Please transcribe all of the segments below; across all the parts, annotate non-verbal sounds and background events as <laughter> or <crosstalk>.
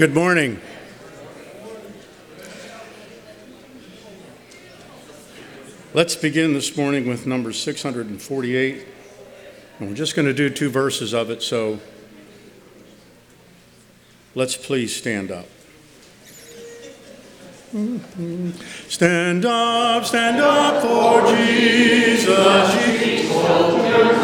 Good morning. Let's begin this morning with number 648. And we're just going to do two verses of it, so let's please stand up. Stand up, stand up for Jesus. Good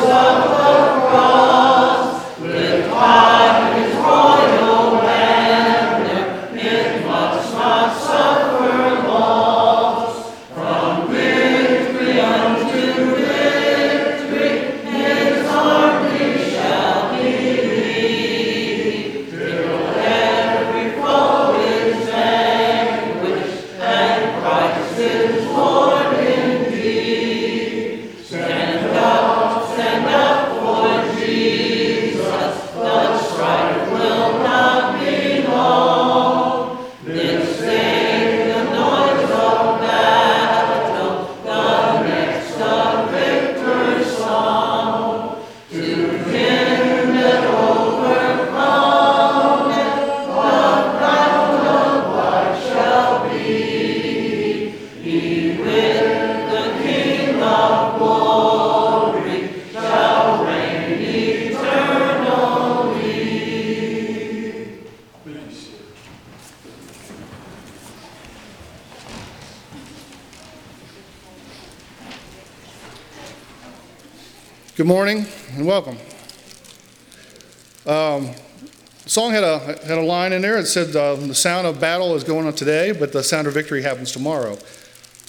said, uh, The sound of battle is going on today, but the sound of victory happens tomorrow.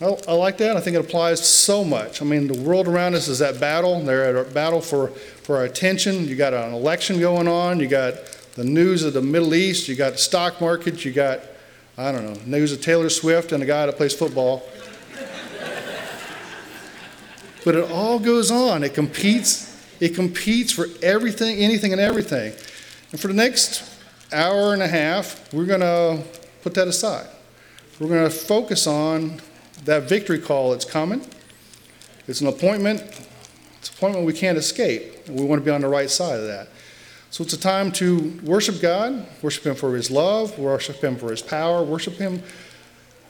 I, I like that. I think it applies so much. I mean, the world around us is at battle. They're at a battle for, for our attention. You got an election going on. You got the news of the Middle East. You got the stock market. You got, I don't know, news of Taylor Swift and a guy that plays football. <laughs> But it all goes on. It competes. It competes for everything, anything, and everything. And for the next hour and a half, we're going to put that aside. We're going to focus on that victory call that's coming. It's an appointment. It's an appointment we can't escape. We want to be on the right side of that. So it's a time to worship God, worship Him for His love, worship Him for His power, worship Him,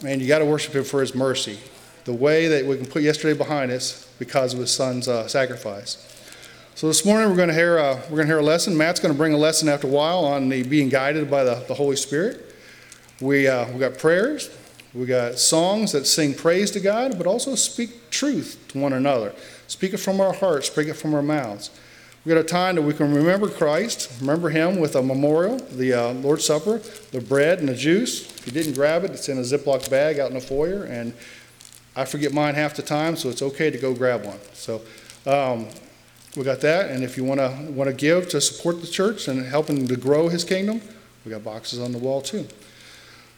and you got to worship Him for His mercy. The way that we can put yesterday behind us because of his son's uh, sacrifice. So this morning we're going to hear uh, we're going to hear a lesson. Matt's going to bring a lesson after a while on the being guided by the, the Holy Spirit. We uh, we got prayers, we got songs that sing praise to God, but also speak truth to one another. Speak it from our hearts, speak it from our mouths. We got a time that we can remember Christ, remember Him with a memorial, the uh, Lord's Supper, the bread and the juice. If you didn't grab it, it's in a Ziploc bag out in the foyer, and I forget mine half the time, so it's okay to go grab one. So um, we got that, and if you want to want to give to support the church and helping to grow His kingdom, we got boxes on the wall too.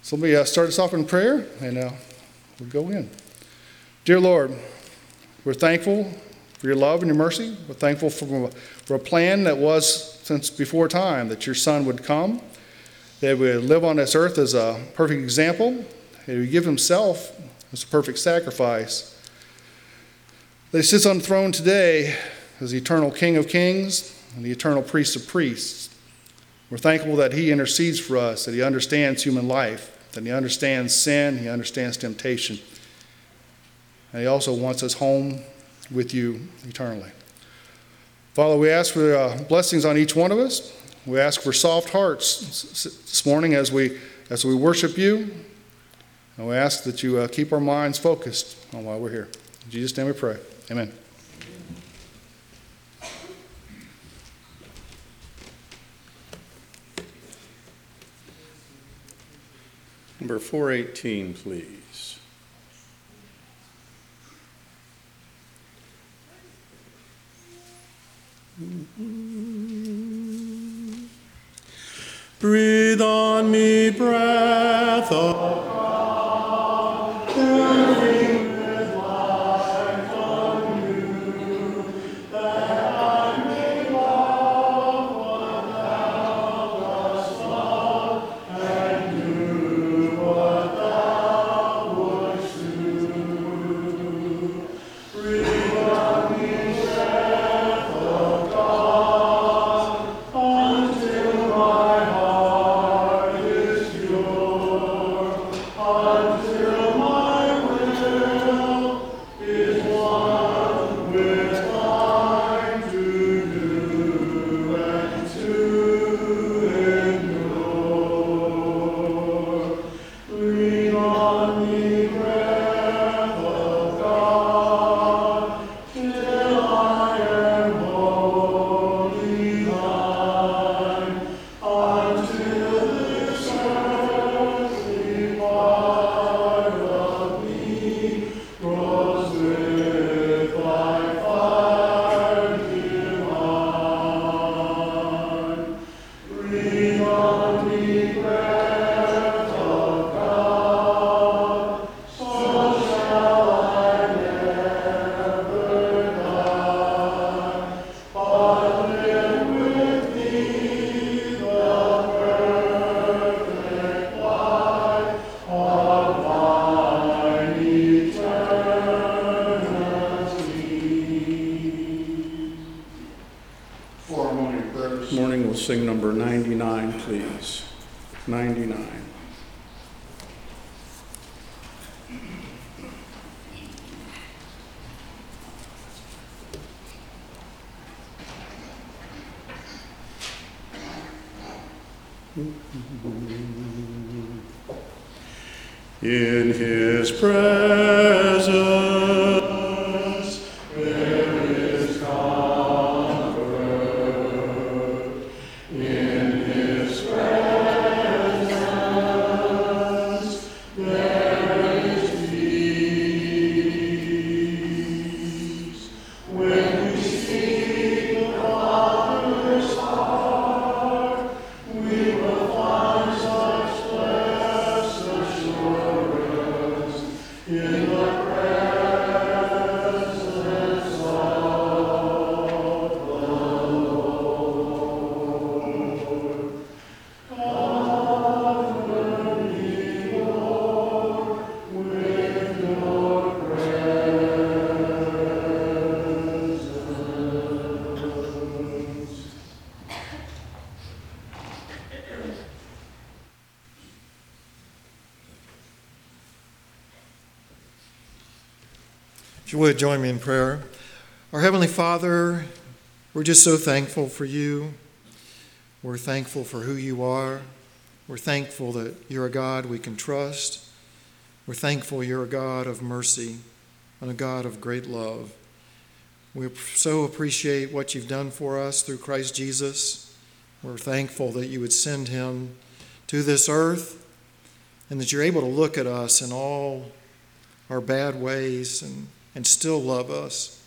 So let me uh, start us off in prayer, and uh, we'll go in. Dear Lord, we're thankful for your love and your mercy. We're thankful for, for a plan that was since before time that your Son would come, that would live on this earth as a perfect example, that he would give himself as a perfect sacrifice. That he sits on the throne today as the eternal King of kings and the eternal priest of priests. We're thankful that he intercedes for us, that he understands human life, that he understands sin, he understands temptation. And he also wants us home with you eternally. Father, we ask for uh, blessings on each one of us. We ask for soft hearts this morning as we, as we worship you, and we ask that you uh, keep our minds focused on why we're here. In Jesus' name we pray. Amen. Number 418, please. Breathe on me, breath would join me in prayer. Our Heavenly Father, we're just so thankful for you. We're thankful for who you are. We're thankful that you're a God we can trust. We're thankful you're a God of mercy and a God of great love. We so appreciate what you've done for us through Christ Jesus. We're thankful that you would send him to this earth and that you're able to look at us in all our bad ways and, and still love us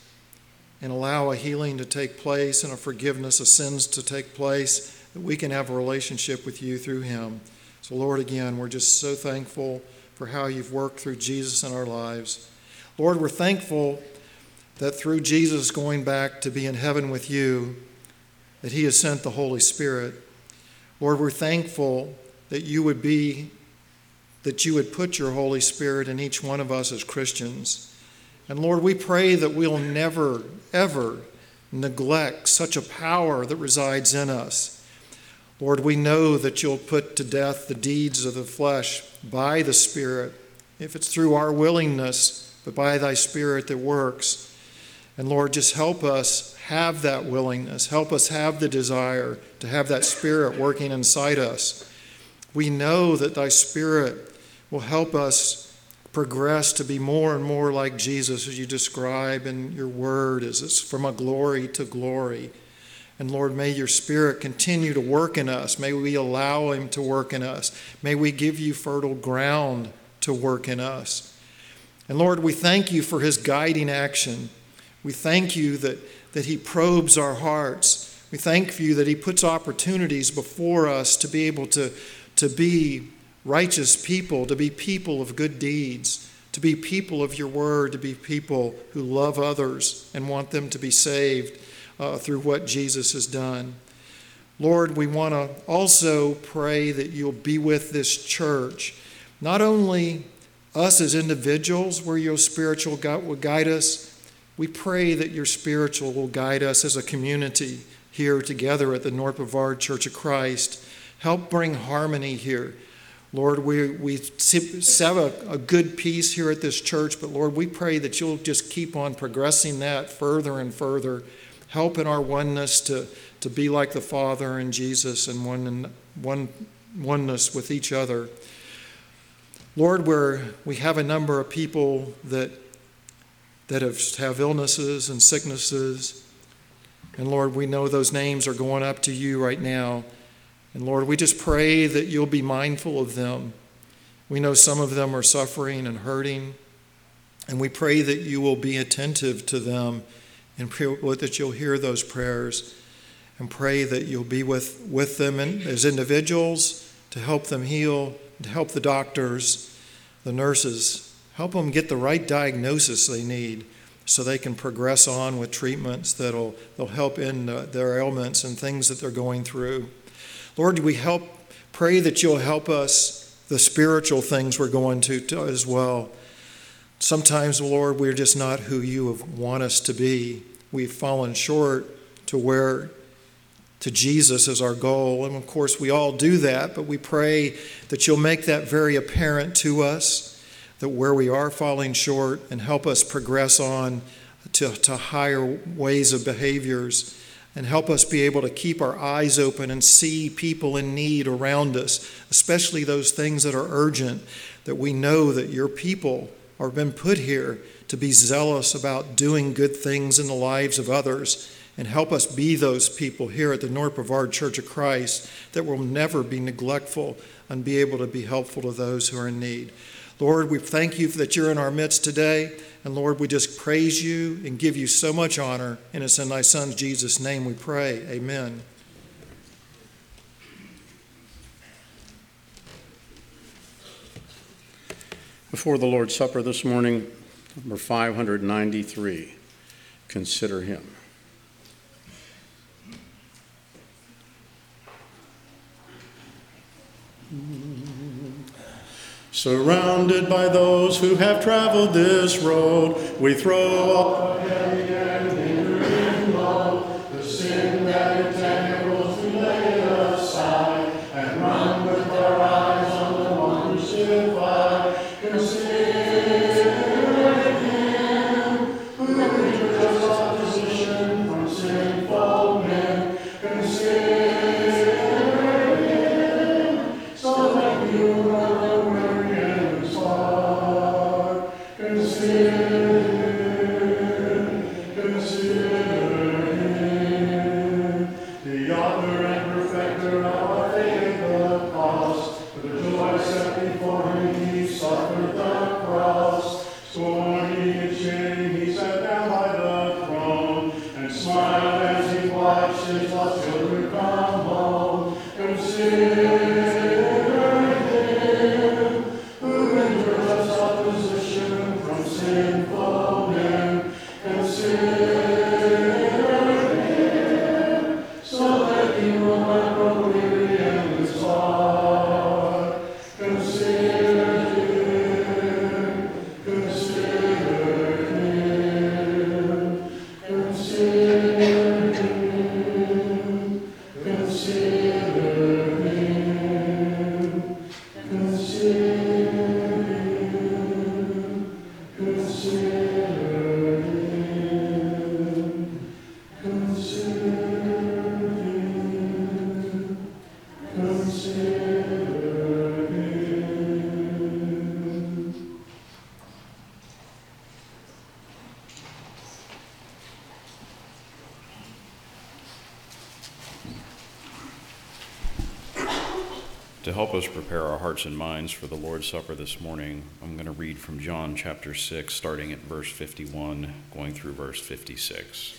and allow a healing to take place and a forgiveness of sins to take place that we can have a relationship with you through him. So, Lord, again, we're just so thankful for how you've worked through Jesus in our lives. Lord, we're thankful that through Jesus going back to be in heaven with you, that he has sent the Holy Spirit. Lord, we're thankful that you would be that you would put your Holy Spirit in each one of us as Christians. And Lord, we pray that we'll never, ever neglect such a power that resides in us. Lord, we know that you'll put to death the deeds of the flesh by the Spirit, if it's through our willingness, but by thy Spirit that works. And Lord, just help us have that willingness. Help us have the desire to have that Spirit working inside us. We know that thy Spirit will help us progress to be more and more like Jesus as you describe in your word as it's from a glory to glory. And Lord, may your Spirit continue to work in us. May we allow him to work in us. May we give you fertile ground to work in us. And Lord, we thank you for his guiding action. We thank you that, that he probes our hearts. We thank you that he puts opportunities before us to be able to, to be righteous people, to be people of good deeds, to be people of your word, to be people who love others and want them to be saved uh, through what Jesus has done. Lord, we want to also pray that you'll be with this church, not only us as individuals, where your spiritual God will guide us. We pray that your spiritual will guide us as a community here together at the North Brevard Church of Christ. Help bring harmony here. Lord, we, we have a, a good peace here at this church, but Lord, we pray that you'll just keep on progressing that further and further. helping our oneness to, to be like the Father and Jesus and one, one, oneness with each other. Lord, where we have a number of people that, that have, have illnesses and sicknesses, and Lord, we know those names are going up to you right now. And Lord, we just pray that you'll be mindful of them. We know some of them are suffering and hurting, and we pray that you will be attentive to them and pray that you'll hear those prayers and pray that you'll be with, with them as individuals to help them heal, to help the doctors, the nurses, help them get the right diagnosis they need so they can progress on with treatments that'll, that'll help in uh, their ailments and things that they're going through. Lord, we help pray that you'll help us the spiritual things we're going to, to as well. Sometimes, Lord, we're just not who you want us to be. We've fallen short to where to Jesus is our goal. And of course, we all do that, but we pray that you'll make that very apparent to us, that where we are falling short, and help us progress on to, to higher ways of behaviors, and help us be able to keep our eyes open and see people in need around us, especially those things that are urgent, that we know that your people are been put here to be zealous about doing good things in the lives of others and help us be those people here at the North Brevard Church of Christ that will never be neglectful and be able to be helpful to those who are in need. Lord, we thank you that you're in our midst today. And Lord, we just praise you and give you so much honor. And it's in thy Son, Jesus' name, we pray. Amen. Before the Lord's Supper this morning, number 593, consider him. Surrounded by those who have traveled this road, we throw all help us prepare our hearts and minds for the Lord's Supper this morning, I'm going to read from John chapter 6, starting at verse 51, going through verse 56.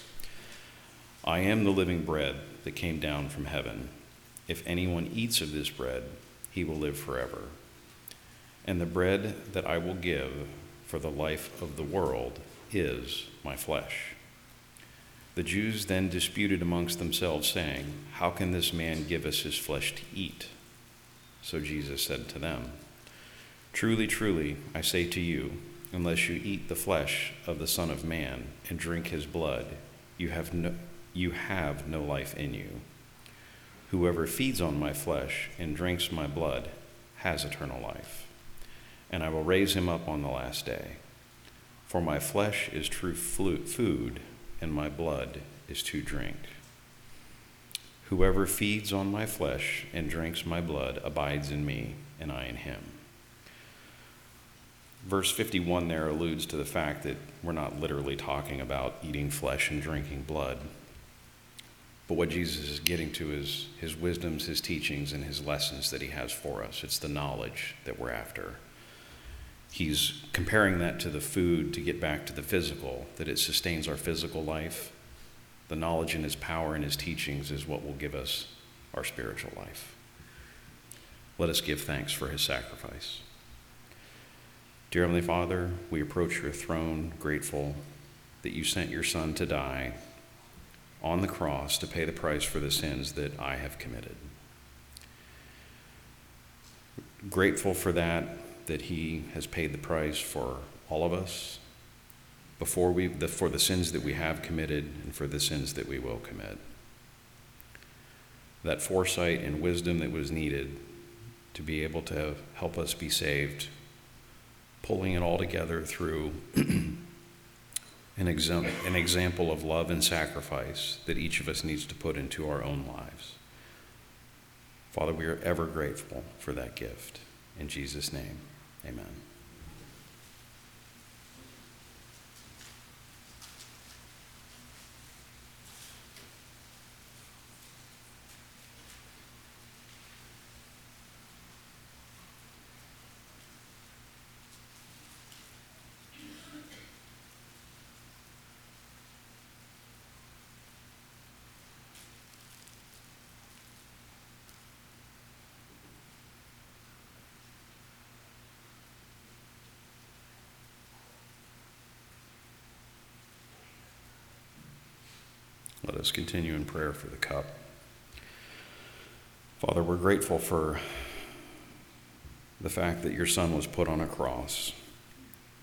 I am the living bread that came down from heaven. If anyone eats of this bread, he will live forever. And the bread that I will give for the life of the world is my flesh. The Jews then disputed amongst themselves, saying, How can this man give us his flesh to eat? So Jesus said to them, Truly, truly, I say to you, unless you eat the flesh of the Son of Man and drink his blood, you have no, you have no life in you. Whoever feeds on my flesh and drinks my blood has eternal life, and I will raise him up on the last day. For my flesh is true food, and my blood is to drink. Whoever feeds on my flesh and drinks my blood abides in me, and I in him. Verse 51 there alludes to the fact that we're not literally talking about eating flesh and drinking blood. But what Jesus is getting to is his wisdoms, his teachings, and his lessons that he has for us. It's the knowledge that we're after. He's comparing that to the food to get back to the physical, that it sustains our physical life. The knowledge in his power and his teachings is what will give us our spiritual life. Let us give thanks for his sacrifice. Dear Heavenly Father, we approach your throne grateful that you sent your Son to die on the cross to pay the price for the sins that I have committed. Grateful for that, that he has paid the price for all of us before we, the, for the sins that we have committed and for the sins that we will commit. that foresight and wisdom that was needed to be able to help us be saved, pulling it all together through <clears throat> an, exam- an example of love and sacrifice that each of us needs to put into our own lives. Father, we are ever grateful for that gift. In Jesus' name, amen. Let us continue in prayer for the cup. Father, we're grateful for the fact that your son was put on a cross,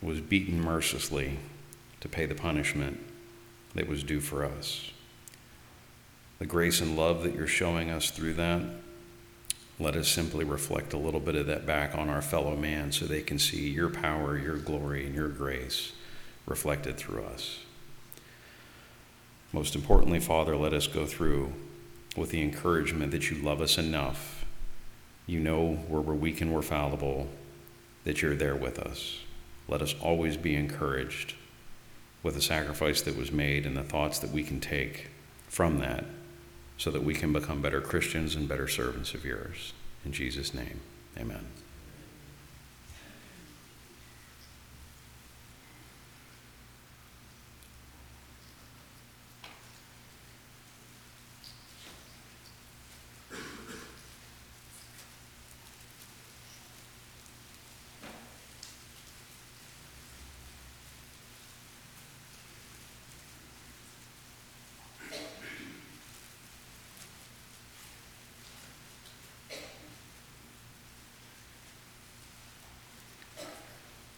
was beaten mercilessly to pay the punishment that was due for us. The grace and love that you're showing us through that, let us simply reflect a little bit of that back on our fellow man so they can see your power, your glory, and your grace reflected through us. Most importantly, Father, let us go through with the encouragement that you love us enough. You know where we're weak and we're fallible, that you're there with us. Let us always be encouraged with the sacrifice that was made and the thoughts that we can take from that so that we can become better Christians and better servants of yours. In Jesus' name, amen.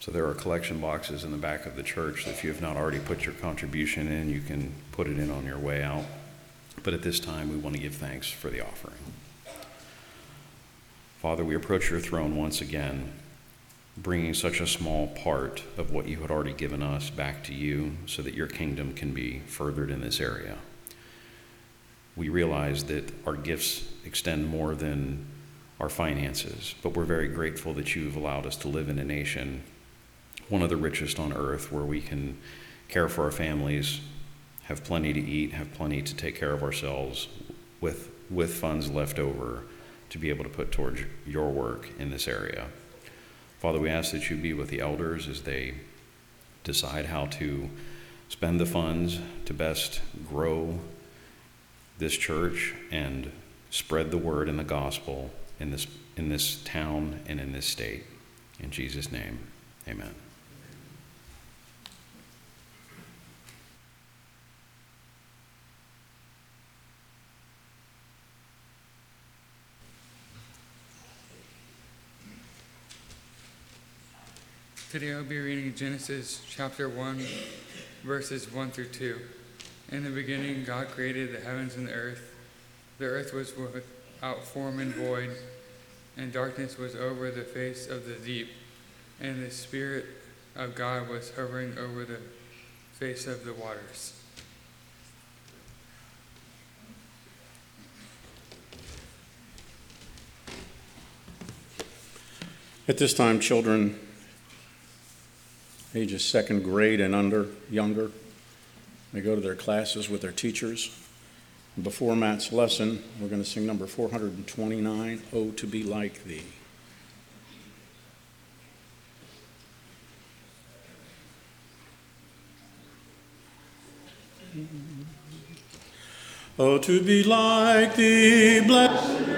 So there are collection boxes in the back of the church. If you have not already put your contribution in, you can put it in on your way out. But at this time, we want to give thanks for the offering. Father, we approach your throne once again, bringing such a small part of what you had already given us back to you so that your kingdom can be furthered in this area. We realize that our gifts extend more than our finances, but we're very grateful that you've allowed us to live in a nation one of the richest on earth, where we can care for our families, have plenty to eat, have plenty to take care of ourselves, with, with funds left over to be able to put towards your work in this area. Father, we ask that you be with the elders as they decide how to spend the funds to best grow this church and spread the word and the gospel in this, in this town and in this state. In Jesus' name, amen. Today I'll be reading Genesis chapter 1, verses 1 through 2. In the beginning, God created the heavens and the earth. The earth was without form and void, and darkness was over the face of the deep, and the Spirit of God was hovering over the face of the waters. At this time, children ages second grade and under, younger, they go to their classes with their teachers. Before Matt's lesson, we're going to sing number 429, Oh to Be Like Thee. Oh, to be like thee, blessed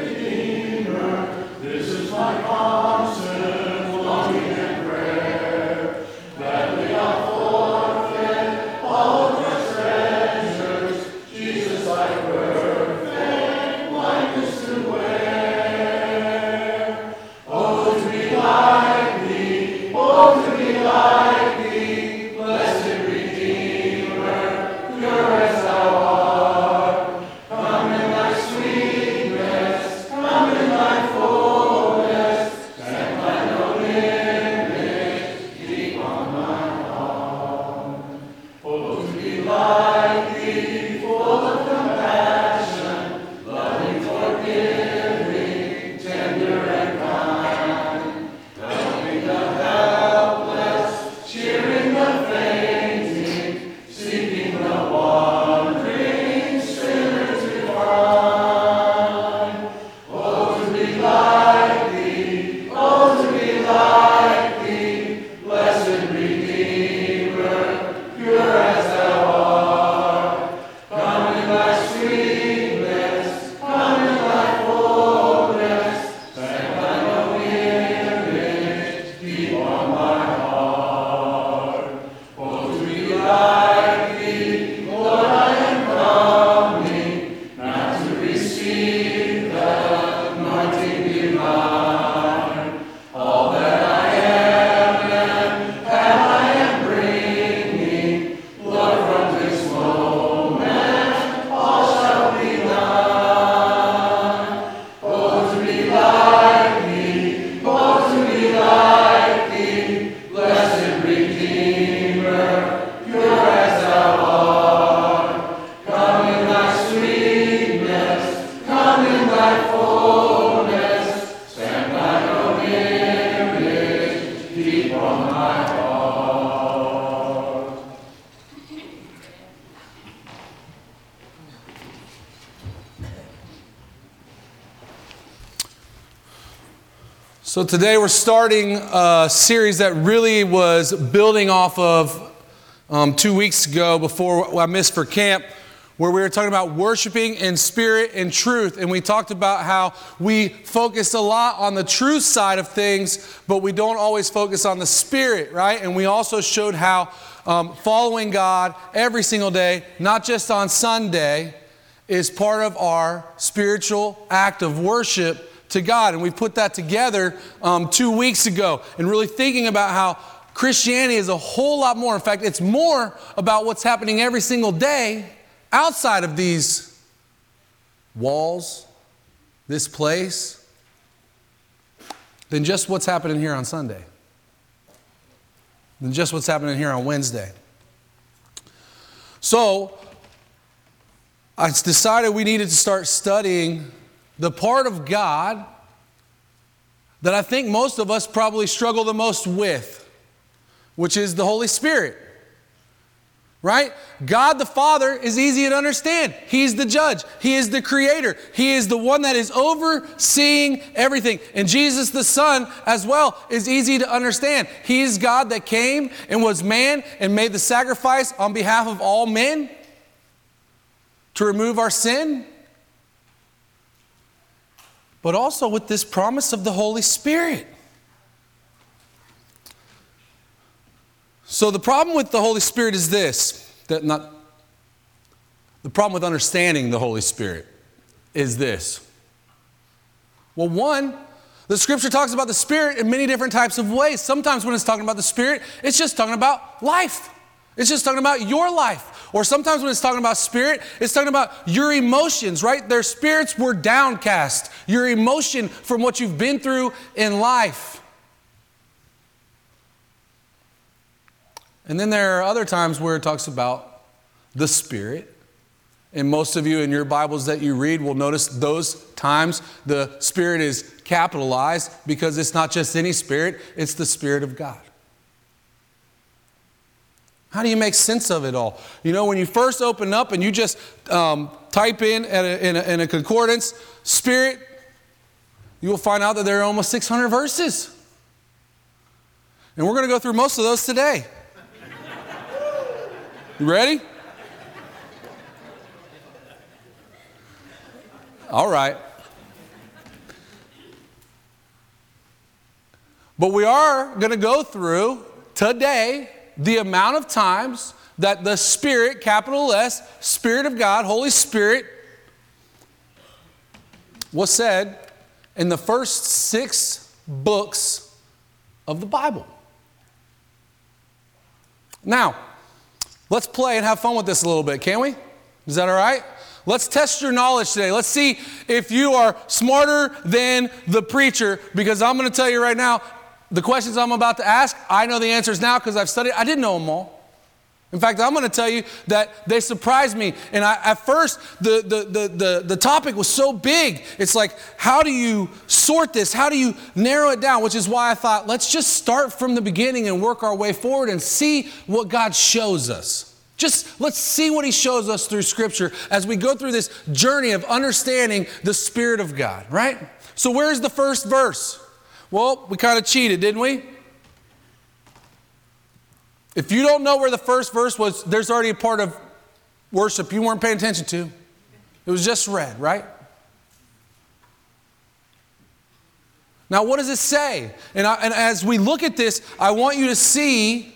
So today we're starting a series that really was building off of um, two weeks ago before I missed for camp, where we were talking about worshiping in spirit and truth. And we talked about how we focused a lot on the truth side of things, but we don't always focus on the spirit, right? And we also showed how um, following God every single day, not just on Sunday, is part of our spiritual act of worship to God. And we put that together um, two weeks ago and really thinking about how Christianity is a whole lot more. In fact, it's more about what's happening every single day outside of these walls, this place, than just what's happening here on Sunday, than just what's happening here on Wednesday. So, I decided we needed to start studying the part of God that I think most of us probably struggle the most with, which is the Holy Spirit. Right? God the Father is easy to understand. He's the judge. He is the creator. He is the one that is overseeing everything. And Jesus the Son, as well, is easy to understand. He is God that came and was man and made the sacrifice on behalf of all men to remove our sin but also with this promise of the Holy Spirit. So the problem with the Holy Spirit is this that not the problem with understanding the Holy Spirit is this. Well, one, the scripture talks about the Spirit in many different types of ways. Sometimes when it's talking about the Spirit, it's just talking about life. It's just talking about your life. Or sometimes when it's talking about spirit, it's talking about your emotions, right? Their spirits were downcast, your emotion from what you've been through in life. And then there are other times where it talks about the spirit. And most of you in your Bibles that you read will notice those times the Spirit is capitalized because it's not just any Spirit, it's the Spirit of God. How do you make sense of it all? You know, when you first open up and you just um, type in, a, in, a, in a concordance, Spirit, you will find out that there are almost 600 verses. And we're going to go through most of those today. You ready? All right. But we are going to go through today the amount of times that the Spirit, capital S, Spirit of God, Holy Spirit, was said in the first six books of the Bible. Now, let's play and have fun with this a little bit, can we? Is that all right? Let's test your knowledge today. Let's see if you are smarter than the preacher, because I'm going to tell you right now, the questions I'm about to ask, I know the answers now because I've studied. I didn't know them all. In fact, I'm going to tell you that they surprised me. And I, at first, the, the, the, the, topic was so big. It's like, how do you sort this? How do you narrow it down? Which is why I thought, let's just start from the beginning and work our way forward and see what God shows us. Just let's see what He shows us through Scripture as we go through this journey of understanding the Spirit of God, right? So, where's the first verse? Well, we kind of cheated, didn't we? If you don't know where the first verse was, there's already a part of worship you weren't paying attention to. It was just read, right? Now, what does it say? And, I, and as we look at this, I want you to see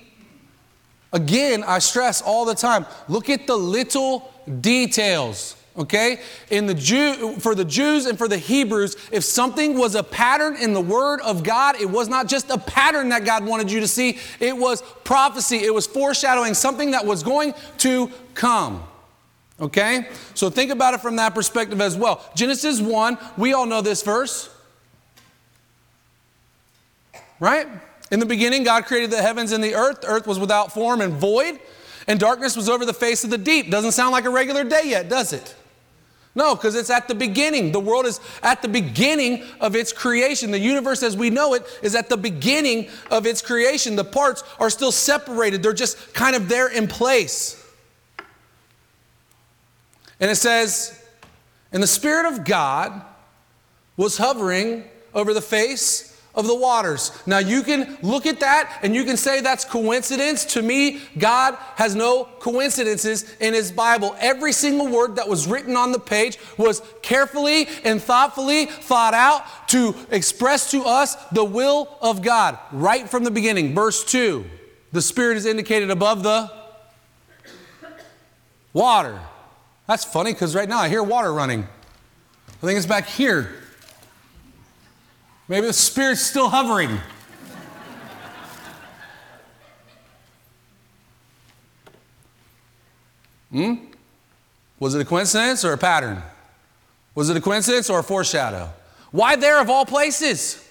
Again, I stress all the time look at the little details. Okay? In the Jew, for the Jews and for the Hebrews, if something was a pattern in the Word of God, it was not just a pattern that God wanted you to see, it was prophecy. It was foreshadowing something that was going to come. Okay? So think about it from that perspective as well. Genesis 1, we all know this verse. Right? In the beginning, God created the heavens and the earth. The earth was without form and void, and darkness was over the face of the deep. Doesn't sound like a regular day yet, does it? No, because it's at the beginning. The world is at the beginning of its creation. The universe as we know it is at the beginning of its creation. The parts are still separated, they're just kind of there in place. And it says, And the Spirit of God was hovering over the face of the waters. Now you can look at that and you can say that's coincidence. To me, God has no coincidences in His Bible. Every single word that was written on the page was carefully and thoughtfully thought out to express to us the will of God right from the beginning. Verse 2 the Spirit is indicated above the water. That's funny because right now I hear water running. I think it's back here. Maybe the Spirit's still hovering. hmm? Was it a coincidence or a pattern? Was it a coincidence or a foreshadow? Why there of all places?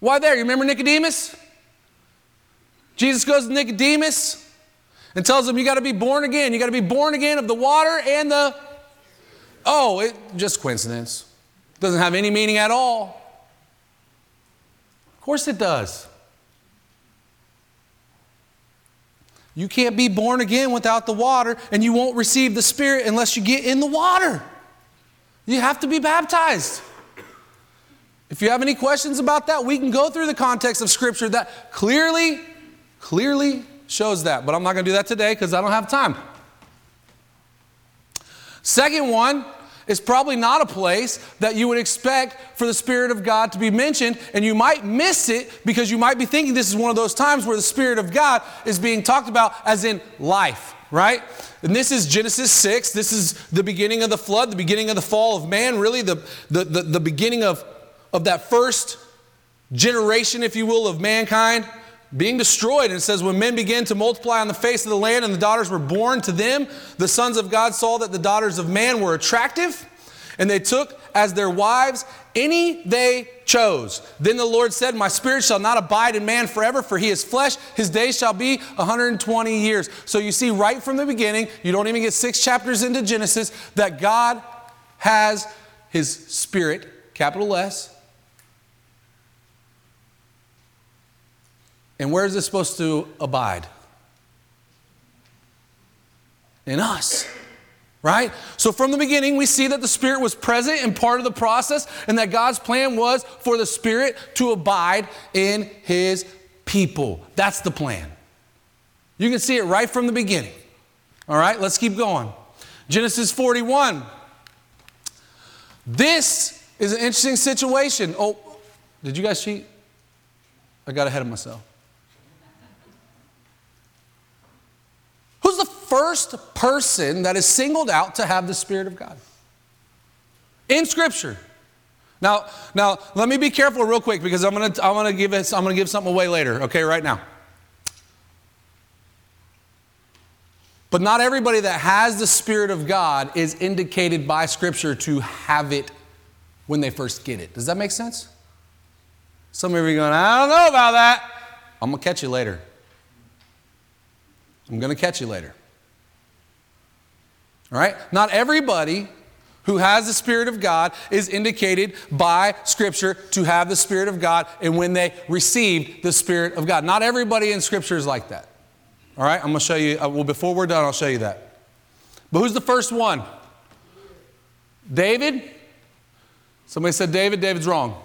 Why there? You remember Nicodemus? Jesus goes to Nicodemus and tells him, You got to be born again. You got to be born again of the water and the. Oh, it just coincidence. Doesn't have any meaning at all. Of course it does. You can't be born again without the water, and you won't receive the Spirit unless you get in the water. You have to be baptized. If you have any questions about that, we can go through the context of Scripture that clearly, clearly shows that. But I'm not going to do that today because I don't have time. Second one is probably not a place that you would expect for the Spirit of God to be mentioned, and you might miss it because you might be thinking this is one of those times where the Spirit of God is being talked about as in life, right? And this is Genesis 6. This is the beginning of the flood, the beginning of the fall of man, really the, the, the, the beginning of, of that first generation, if you will, of mankind being destroyed. And it says, When men began to multiply on the face of the land and the daughters were born to them, the sons of God saw that the daughters of man were attractive, and they took as their wives any they chose. Then the Lord said, My spirit shall not abide in man forever, for he is flesh. His days shall be 120 years. So you see, right from the beginning, you don't even get six chapters into Genesis, that God has his spirit, capital S, And where is it supposed to abide? In us. Right? So from the beginning, we see that the Spirit was present and part of the process, and that God's plan was for the Spirit to abide in His people. That's the plan. You can see it right from the beginning. All right, let's keep going. Genesis 41. This is an interesting situation. Oh, did you guys cheat? I got ahead of myself. Who's the first person that is singled out to have the Spirit of God? In Scripture. Now, now let me be careful real quick because I'm gonna I'm gonna give it, I'm gonna give something away later, okay, right now. But not everybody that has the Spirit of God is indicated by Scripture to have it when they first get it. Does that make sense? Some of you are going, I don't know about that. I'm gonna catch you later. I'm to catch you later. Right? Not everybody who has the Spirit of God is indicated by Scripture to have the Spirit of God and when they received the Spirit of God. Not everybody in Scripture is like that. All right? I'm going to show you, uh, well, before we're done, I'll show you that. But who's the first one? David? Somebody said David. David's wrong.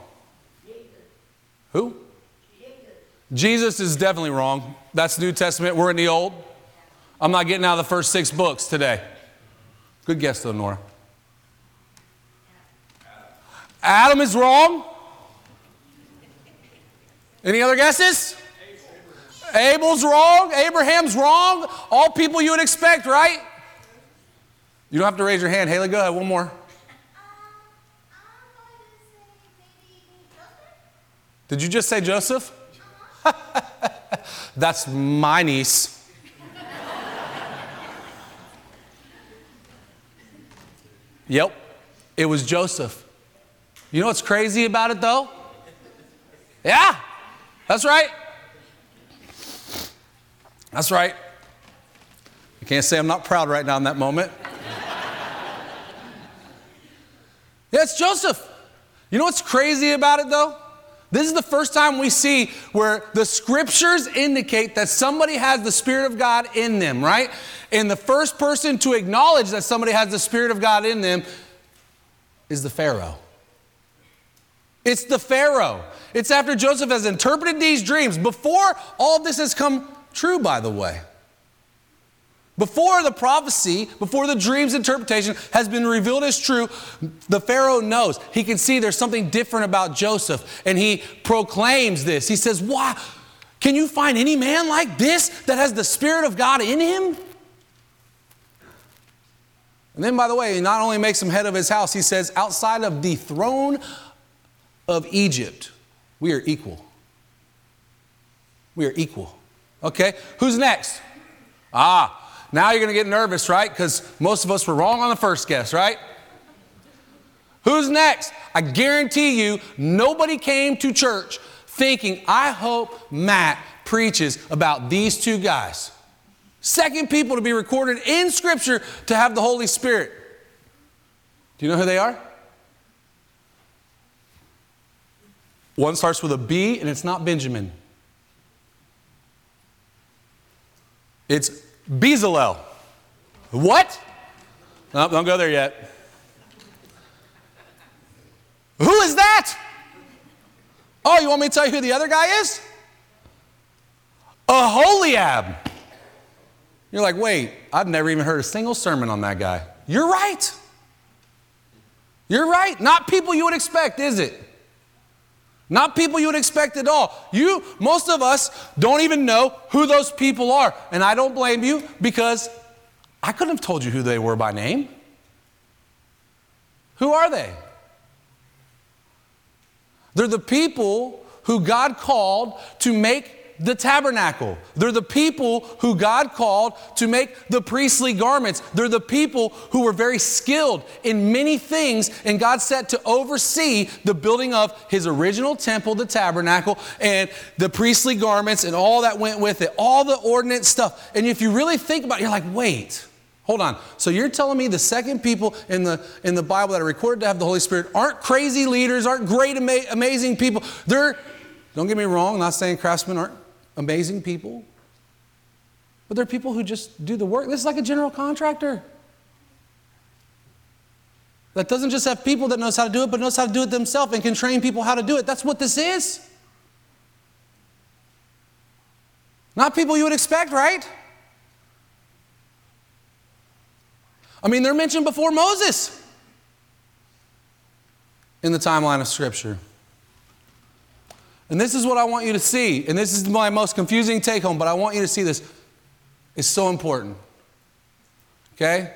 Who? Jesus is definitely wrong. That's the New Testament. We're in the Old. I'm not getting out of the first six books today. Good guess, though, Nora. Adam is wrong. Any other guesses? Abel's wrong. Abraham's wrong. All people you would expect, right? You don't have to raise your hand. Haley, go ahead. One more. Did you just say Joseph? <laughs> That's my niece. Yep, it was Joseph. You know what's crazy about it though? Yeah, that's right. That's right. I can't say I'm not proud right now in that moment. <laughs> yeah, it's Joseph. You know what's crazy about it though? This is the first time we see where the scriptures indicate that somebody has the Spirit of God in them, right? And the first person to acknowledge that somebody has the Spirit of God in them is the Pharaoh. It's the Pharaoh. It's after Joseph has interpreted these dreams, before all this has come true, by the way. Before the prophecy, before the dream's interpretation has been revealed as true, the Pharaoh knows. He can see there's something different about Joseph, and he proclaims this. He says, Why? Can you find any man like this that has the Spirit of God in him? And then, by the way, he not only makes him head of his house, he says, Outside of the throne of Egypt, we are equal. We are equal. Okay, who's next? Ah, now you're going to get nervous, right? Because most of us were wrong on the first guess, right? Who's next? I guarantee you, nobody came to church thinking, I hope Matt preaches about these two guys. Second people to be recorded in Scripture to have the Holy Spirit. Do you know who they are? One starts with a B, and it's not Benjamin. It's Bezalel. What? No, don't go there yet. Who is that? Oh, you want me to tell you who the other guy is? Aholiab. You're like, wait, I've never even heard a single sermon on that guy. You're right. You're right. Not people you would expect, is it? Not people you would expect at all. You, most of us, don't even know who those people are. And I don't blame you because I couldn't have told you who they were by name. Who are they? They're the people who God called to make the tabernacle. They're the people who God called to make the priestly garments. They're the people who were very skilled in many things, and God set to oversee the building of His original temple, the tabernacle, and the priestly garments and all that went with it, all the ordinance stuff. And if you really think about it, you're like, wait. Hold on. So you're telling me the second people in the in the Bible that are recorded to have the Holy Spirit aren't crazy leaders, aren't great, ama- amazing people. They're, don't get me wrong, I'm not saying craftsmen aren't amazing people. But they're people who just do the work. This is like a general contractor. That doesn't just have people that knows how to do it, but knows how to do it themselves and can train people how to do it. That's what this is. Not people you would expect, right? I mean, they're mentioned before Moses in the timeline of Scripture. And this is what I want you to see, and this is my most confusing take home, but I want you to see this. It's so important. Okay?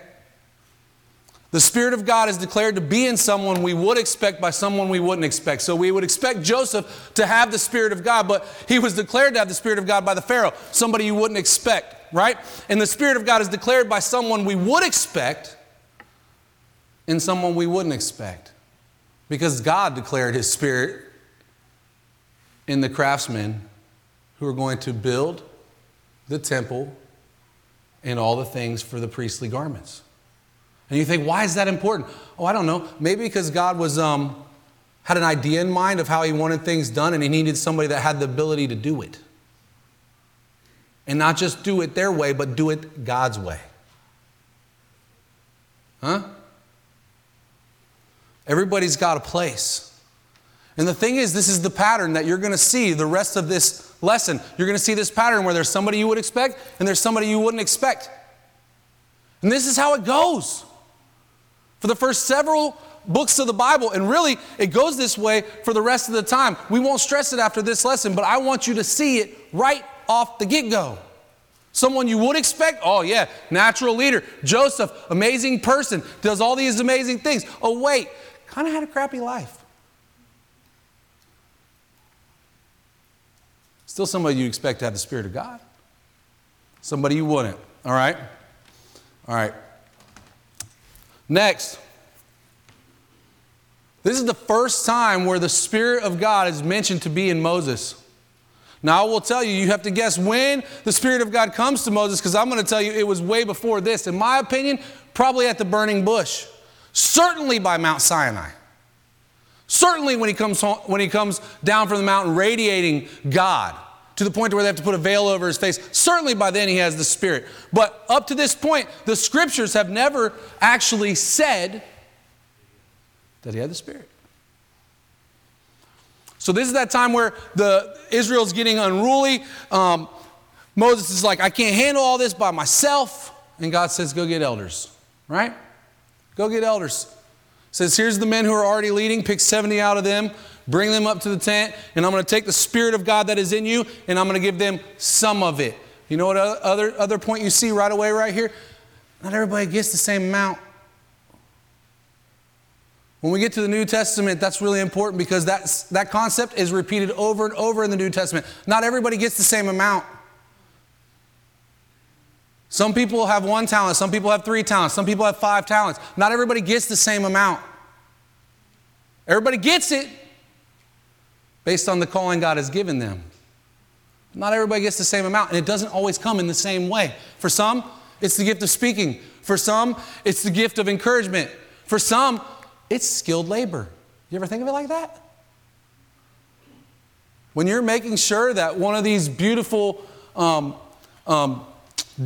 The Spirit of God is declared to be in someone we would expect by someone we wouldn't expect. So we would expect Joseph to have the Spirit of God, but he was declared to have the Spirit of God by the Pharaoh, somebody you wouldn't expect, right? And the Spirit of God is declared by someone we would expect and someone we wouldn't expect. Because God declared his Spirit in the craftsmen who are going to build the temple and all the things for the priestly garments. And you think, why is that important? Oh, I don't know. Maybe because God was um, had an idea in mind of how He wanted things done, and He needed somebody that had the ability to do it, and not just do it their way, but do it God's way. Huh? Everybody's got a place. And the thing is, this is the pattern that you're going to see the rest of this lesson. You're going to see this pattern where there's somebody you would expect and there's somebody you wouldn't expect. And this is how it goes for the first several books of the Bible. And really, it goes this way for the rest of the time. We won't stress it after this lesson, but I want you to see it right off the get go. Someone you would expect, oh yeah, natural leader. Joseph, amazing person, does all these amazing things. Oh wait, kind of had a crappy life. Still somebody you expect to have the Spirit of God. Somebody you wouldn't. All right? All right. Next. This is the first time where the Spirit of God is mentioned to be in Moses. Now, I will tell you, you have to guess when the Spirit of God comes to Moses, because I'm going to tell you it was way before this. In my opinion, probably at the burning bush. Certainly by Mount Sinai. Certainly when he comes, home, when he comes down from the mountain radiating God to the point where they have to put a veil over his face. Certainly by then he has the Spirit. But up to this point, the scriptures have never actually said that he had the Spirit. So this is that time where the Israel's getting unruly. Um, Moses is like, I can't handle all this by myself. And God says, Go get elders, right? Go get elders. Says, Here's the men who are already leading, pick 70 out of them, bring them up to the tent, and I'm going to take the Spirit of God that is in you, and I'm going to give them some of it. You know what other, other point you see right away, right here? Not everybody gets the same amount. When we get to the New Testament, that's really important because that's, that concept is repeated over and over in the New Testament. Not everybody gets the same amount. Some people have one talent, some people have three talents, some people have five talents. Not everybody gets the same amount. Everybody gets it based on the calling God has given them. Not everybody gets the same amount, and it doesn't always come in the same way. For some, it's the gift of speaking. For some, it's the gift of encouragement. For some, it's skilled labor. You ever think of it like that? When you're making sure that one of these beautiful um, um,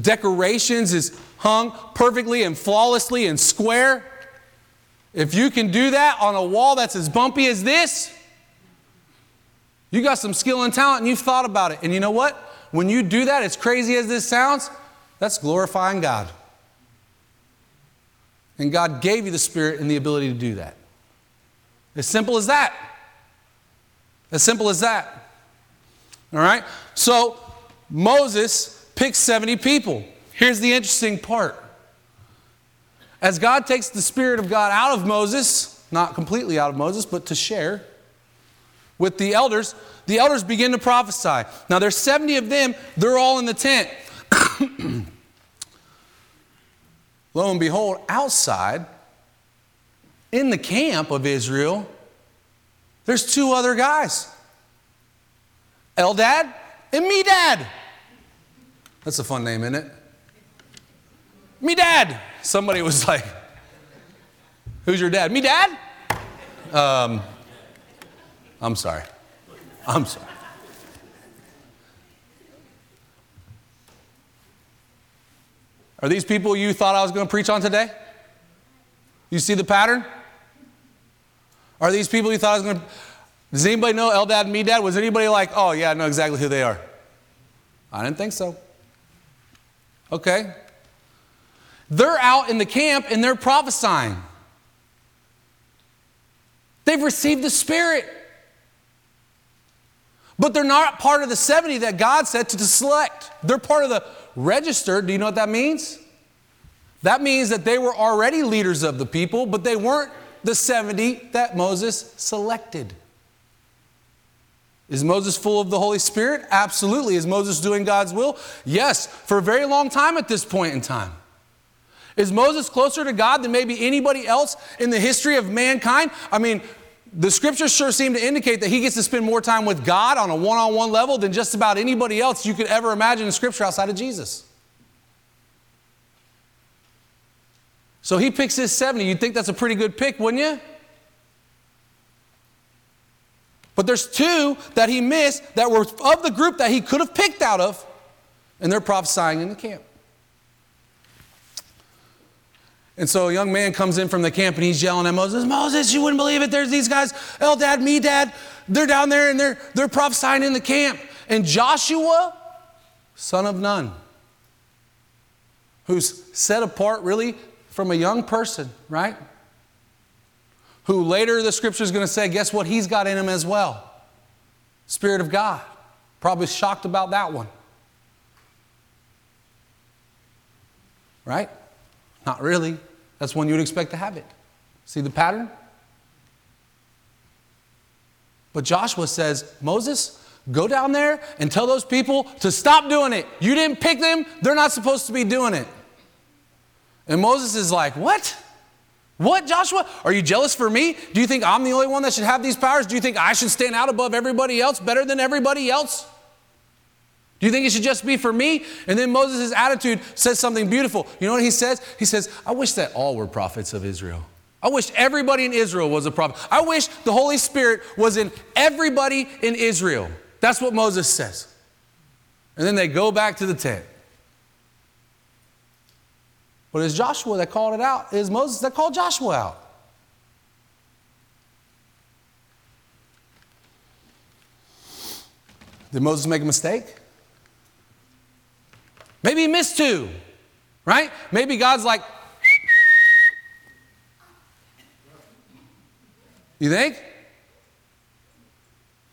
decorations is hung perfectly and flawlessly and square, if you can do that on a wall that's as bumpy as this, you got some skill and talent and you've thought about it. And you know what? When you do that, as crazy as this sounds, that's glorifying God. And God gave you the Spirit and the ability to do that. As simple as that. As simple as that. All right? So Moses picks 70 people. Here's the interesting part. As God takes the Spirit of God out of Moses, not completely out of Moses, but to share with the elders, the elders begin to prophesy. Now there's 70 of them, they're all in the tent. <coughs> Lo and behold, outside, in the camp of Israel, there's two other guys Eldad and Medad. That's a fun name, isn't it? Me dad. Somebody was like, Who's your dad? Me dad? Um, I'm sorry. I'm sorry. Are these people you thought I was going to preach on today? You see the pattern? Are these people you thought I was going to. Does anybody know Eldad and Medad? Was anybody like, oh, yeah, I know exactly who they are? I didn't think so. Okay. They're out in the camp and they're prophesying. They've received the Spirit. But they're not part of the 70 that God said to select. They're part of the register. Do you know what that means? That means that they were already leaders of the people, but they weren't the 70 that Moses selected. Is Moses full of the Holy Spirit? Absolutely. Is Moses doing God's will? Yes, for a very long time at this point in time. Is Moses closer to God than maybe anybody else in the history of mankind? I mean, the scriptures sure seem to indicate that he gets to spend more time with God on a one on one level than just about anybody else you could ever imagine in scripture outside of Jesus. So he picks his 70. You'd think that's a pretty good pick, wouldn't you? But there's two that he missed that were of the group that he could have picked out of, and they're prophesying in the camp. And so a young man comes in from the camp and he's yelling at Moses, Moses, you wouldn't believe it. There's these guys, Eldad, Medad. They're down there and they're, they're prophesying in the camp. And Joshua, son of Nun, who's set apart really from a young person, right? who later the scripture is going to say, guess what he's got in him as well? Spirit of God. Probably shocked about that one. Right? Not really. That's when you would expect to have it. See the pattern? But Joshua says, Moses, go down there and tell those people to stop doing it. You didn't pick them, they're not supposed to be doing it. And Moses is like, What? What, Joshua? Are you jealous for me? Do you think I'm the only one that should have these powers? Do you think I should stand out above everybody else, better than everybody else? Do you think it should just be for me? And then Moses' attitude says something beautiful. You know what he says? He says, I wish that all were prophets of Israel. I wish everybody in Israel was a prophet. I wish the Holy Spirit was in everybody in Israel. That's what Moses says. And then they go back to the tent. But it's Joshua that called it out. It is Moses that called Joshua out. Did Moses make a mistake? Maybe he missed two, right? Maybe God's like, you think?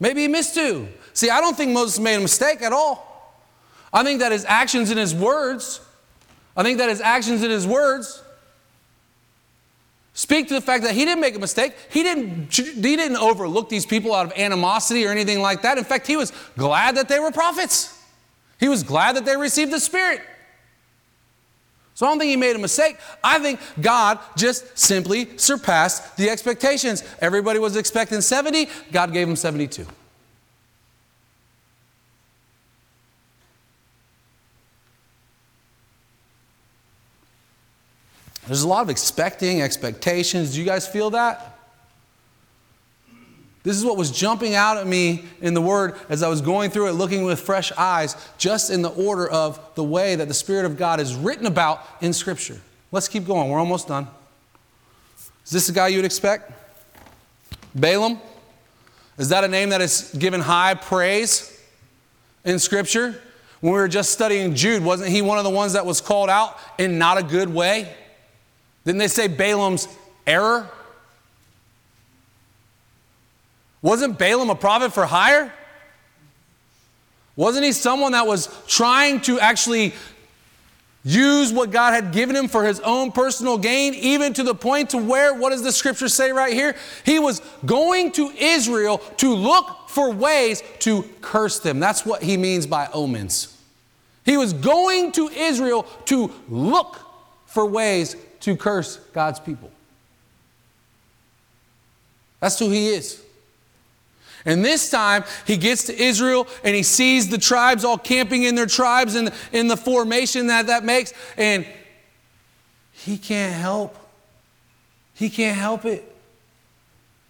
Maybe he missed two. See, I don't think Moses made a mistake at all. I think that his actions and his words, I think that his actions and his words speak to the fact that he didn't make a mistake. He didn't, he didn't overlook these people out of animosity or anything like that. In fact, he was glad that they were prophets. He was glad that they received the Spirit. So I don't think he made a mistake. I think God just simply surpassed the expectations. Everybody was expecting 70, God gave him 72. There's a lot of expecting, expectations. Do you guys feel that? This is what was jumping out at me in the Word as I was going through it, looking with fresh eyes, just in the order of the way that the Spirit of God is written about in Scripture. Let's keep going. We're almost done. Is this the guy you'd expect? Balaam? Is that a name that is given high praise in Scripture? When we were just studying Jude, wasn't he one of the ones that was called out in not a good way? Didn't they say Balaam's error? Wasn't Balaam a prophet for hire? Wasn't he someone that was trying to actually use what God had given him for his own personal gain, even to the point to where, what does the scripture say right here? He was going to Israel to look for ways to curse them. That's what he means by omens. He was going to Israel to look for ways to curse God's people. That's who he is. And this time, he gets to Israel and he sees the tribes all camping in their tribes and in the formation that that makes. And he can't help. He can't help it.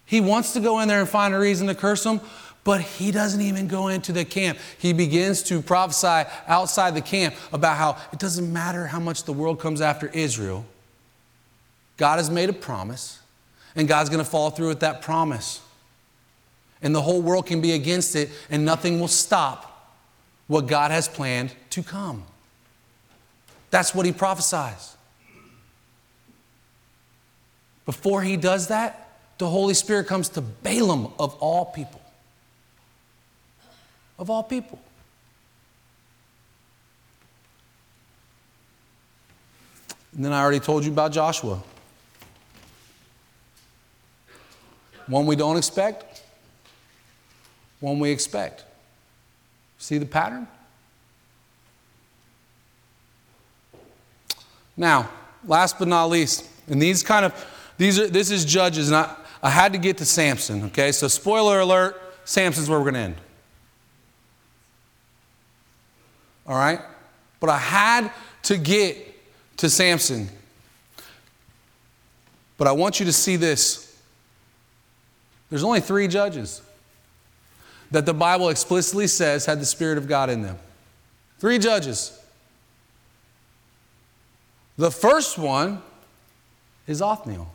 He wants to go in there and find a reason to curse them, but he doesn't even go into the camp. He begins to prophesy outside the camp about how it doesn't matter how much the world comes after Israel. God has made a promise, and God's going to follow through with that promise and the whole world can be against it, and nothing will stop what God has planned to come. That's what he prophesies. Before he does that, the Holy Spirit comes to Balaam of all people. Of all people. And then I already told you about Joshua. One we don't expect, one we expect. See the pattern? Now, last but not least, and these kind of these are this is judges, and I, I had to get to Samson, okay? So spoiler alert, Samson's where we're gonna end. All right? But I had to get to Samson. But I want you to see this. There's only three judges that the Bible explicitly says had the Spirit of God in them. Three judges. The first one is Othniel.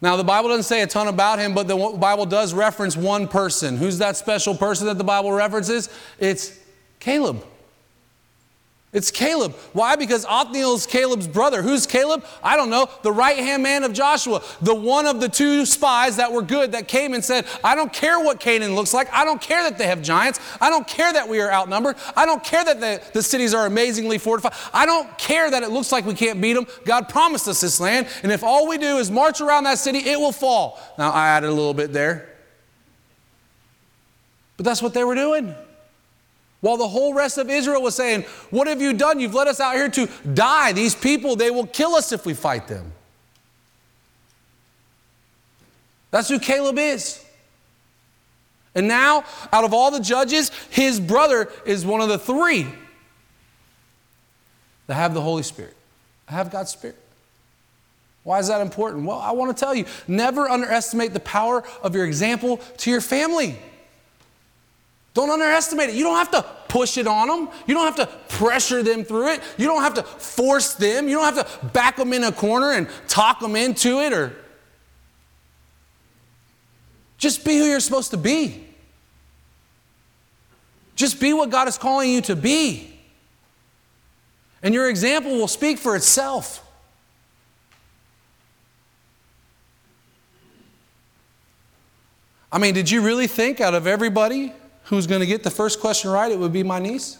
Now, the Bible doesn't say a ton about him, but the Bible does reference one person. Who's that special person that the Bible references? It's Caleb. It's Caleb. Why? Because Othniel is Caleb's brother. Who's Caleb? I don't know. The right hand man of Joshua. The one of the two spies that were good that came and said, I don't care what Canaan looks like. I don't care that they have giants. I don't care that we are outnumbered. I don't care that the, the cities are amazingly fortified. I don't care that it looks like we can't beat them. God promised us this land. And if all we do is march around that city, it will fall. Now, I added a little bit there. But that's what they were doing. While the whole rest of Israel was saying, What have you done? You've led us out here to die. These people, they will kill us if we fight them. That's who Caleb is. And now, out of all the judges, his brother is one of the three that have the Holy Spirit, have God's Spirit. Why is that important? Well, I want to tell you never underestimate the power of your example to your family. Don't underestimate it. You don't have to push it on them. You don't have to pressure them through it. You don't have to force them. You don't have to back them in a corner and talk them into it or just be who you're supposed to be. Just be what God is calling you to be. And your example will speak for itself. I mean, did you really think out of everybody who's going to get the first question right, it would be my niece?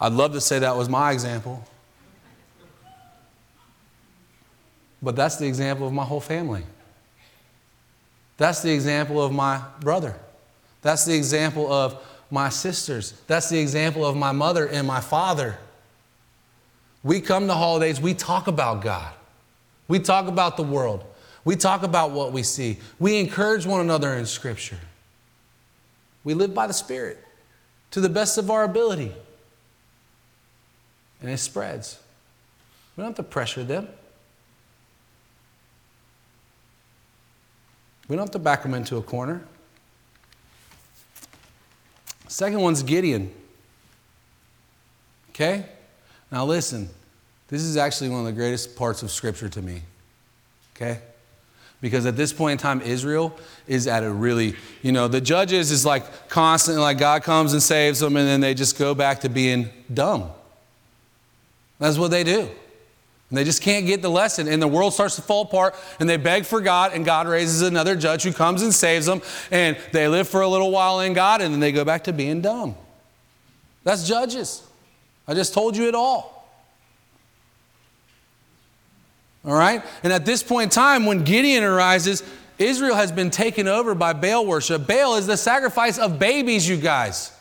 I'd love to say that was my example. But that's the example of my whole family. That's the example of my brother. That's the example of my sisters. That's the example of my mother and my father. We come to holidays, we talk about God. We talk about the world. We talk about what we see. We encourage one another in Scripture. We live by the Spirit to the best of our ability. And it spreads. We don't have to pressure them. We don't have to back them into a corner. Second one's Gideon. Okay? Now listen, this is actually one of the greatest parts of Scripture to me. Okay? Because at this point in time, Israel is at a really, you know, the judges is like constantly like God comes and saves them, and then they just go back to being dumb. That's what they do. And they just can't get the lesson, and the world starts to fall apart, and they beg for God, and God raises another judge who comes and saves them, and they live for a little while in God, and then they go back to being dumb. That's judges. I just told you it all. All right? And at this point in time, when Gideon arises, Israel has been taken over by Baal worship. Baal is the sacrifice of babies, you guys.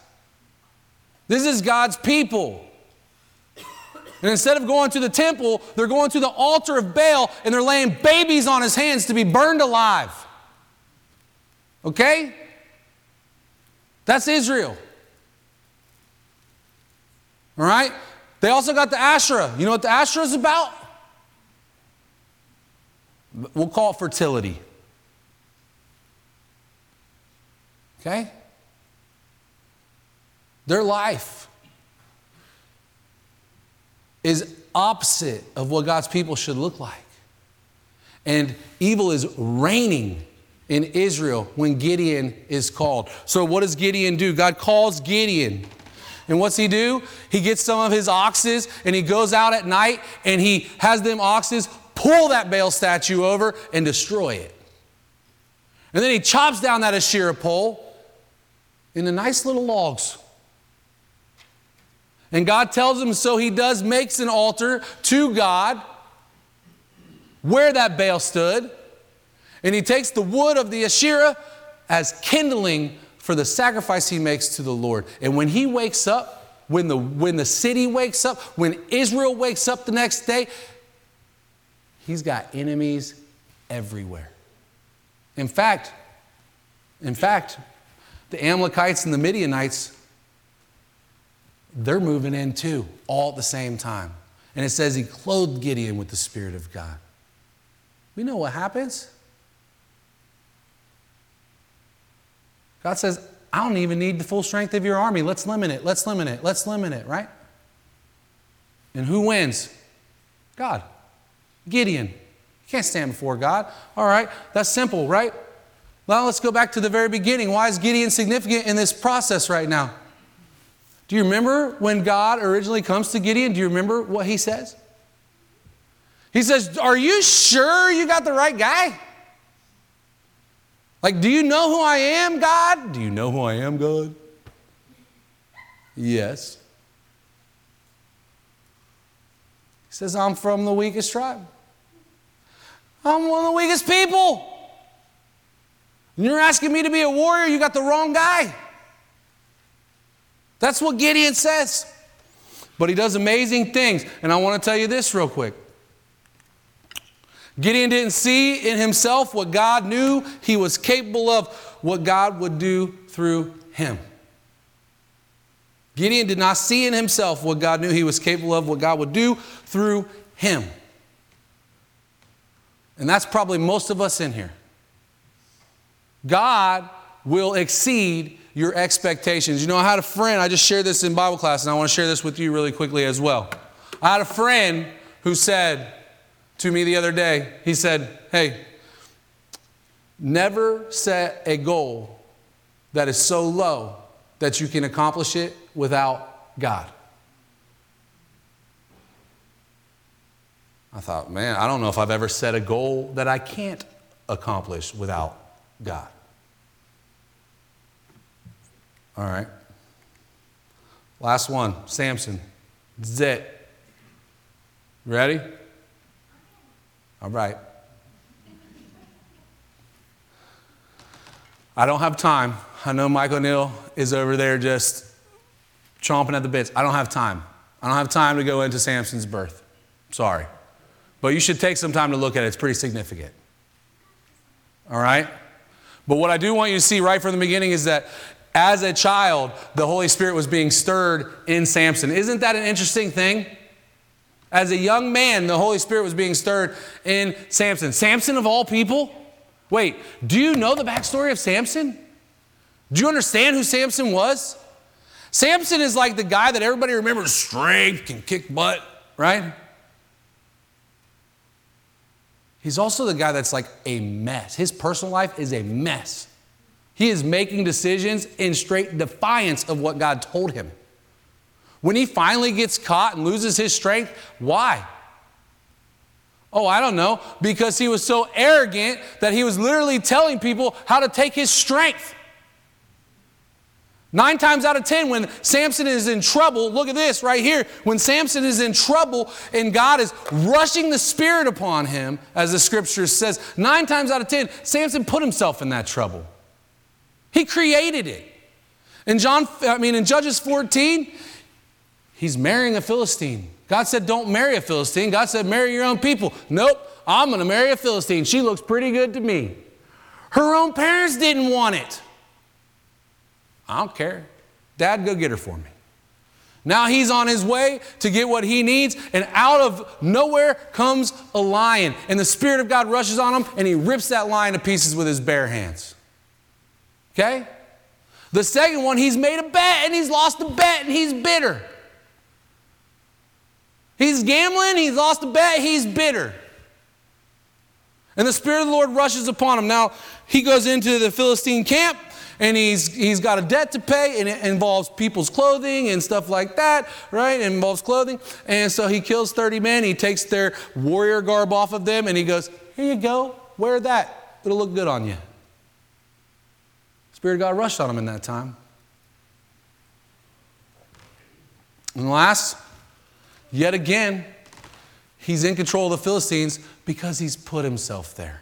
This is God's people. And instead of going to the temple, they're going to the altar of Baal and they're laying babies on his hands to be burned alive. Okay? That's Israel. All right? They also got the Asherah. You know what the Asherah is about? We'll call it fertility. Okay? Their life is opposite of what God's people should look like. And evil is reigning in Israel when Gideon is called. So, what does Gideon do? God calls Gideon. And what's he do? He gets some of his oxes and he goes out at night and he has them oxes pull that Baal statue over and destroy it. And then he chops down that Asherah pole into nice little logs. And God tells him, so he does, makes an altar to God where that Baal stood. And he takes the wood of the Asherah as kindling for the sacrifice he makes to the Lord. And when he wakes up, when the, when the city wakes up, when Israel wakes up the next day, He's got enemies everywhere. In fact, in fact, the Amalekites and the Midianites, they're moving in too, all at the same time. And it says he clothed Gideon with the Spirit of God. We know what happens. God says, I don't even need the full strength of your army. Let's limit it. Let's limit it. Let's limit it, right? And who wins? God. Gideon. You can't stand before God. All right, that's simple, right? Well, let's go back to the very beginning. Why is Gideon significant in this process right now? Do you remember when God originally comes to Gideon? Do you remember what he says? He says, Are you sure you got the right guy? Like, do you know who I am, God? Do you know who I am, God? Yes. He says, I'm from the weakest tribe. I'm one of the weakest people. And you're asking me to be a warrior, you got the wrong guy. That's what Gideon says. But he does amazing things. And I want to tell you this real quick. Gideon didn't see in himself what God knew he was capable of, what God would do through him. Gideon did not see in himself what God knew he was capable of, what God would do through him. And that's probably most of us in here. God will exceed your expectations. You know, I had a friend, I just shared this in Bible class, and I want to share this with you really quickly as well. I had a friend who said to me the other day, he said, Hey, never set a goal that is so low that you can accomplish it without God. I thought, man, I don't know if I've ever set a goal that I can't accomplish without God. All right. Last one Samson. Zit. Ready? All right. I don't have time. I know Michael O'Neill is over there just chomping at the bits. I don't have time. I don't have time to go into Samson's birth. Sorry. But you should take some time to look at it. It's pretty significant. All right? But what I do want you to see right from the beginning is that as a child, the Holy Spirit was being stirred in Samson. Isn't that an interesting thing? As a young man, the Holy Spirit was being stirred in Samson. Samson, of all people? Wait, do you know the backstory of Samson? Do you understand who Samson was? Samson is like the guy that everybody remembers strength, can kick butt, right? He's also the guy that's like a mess. His personal life is a mess. He is making decisions in straight defiance of what God told him. When he finally gets caught and loses his strength, why? Oh, I don't know. Because he was so arrogant that he was literally telling people how to take his strength. Nine times out of ten, when Samson is in trouble, look at this right here. When Samson is in trouble and God is rushing the Spirit upon him, as the scripture says, nine times out of ten, Samson put himself in that trouble. He created it. In John, I mean, in Judges 14, he's marrying a Philistine. God said, Don't marry a Philistine. God said, Marry your own people. Nope, I'm going to marry a Philistine. She looks pretty good to me. Her own parents didn't want it. I don't care. Dad, go get her for me. Now he's on his way to get what he needs, and out of nowhere comes a lion. And the Spirit of God rushes on him, and he rips that lion to pieces with his bare hands. Okay? The second one, he's made a bet, and he's lost the bet, and he's bitter. He's gambling, he's lost a bet, he's bitter. And the Spirit of the Lord rushes upon him. Now, he goes into the Philistine camp and he's, he's got a debt to pay, and it involves people's clothing and stuff like that, right? It involves clothing. And so he kills 30 men, he takes their warrior garb off of them, and he goes, Here you go, wear that. It'll look good on you. Spirit of God rushed on him in that time. And last, yet again, he's in control of the Philistines because he's put himself there.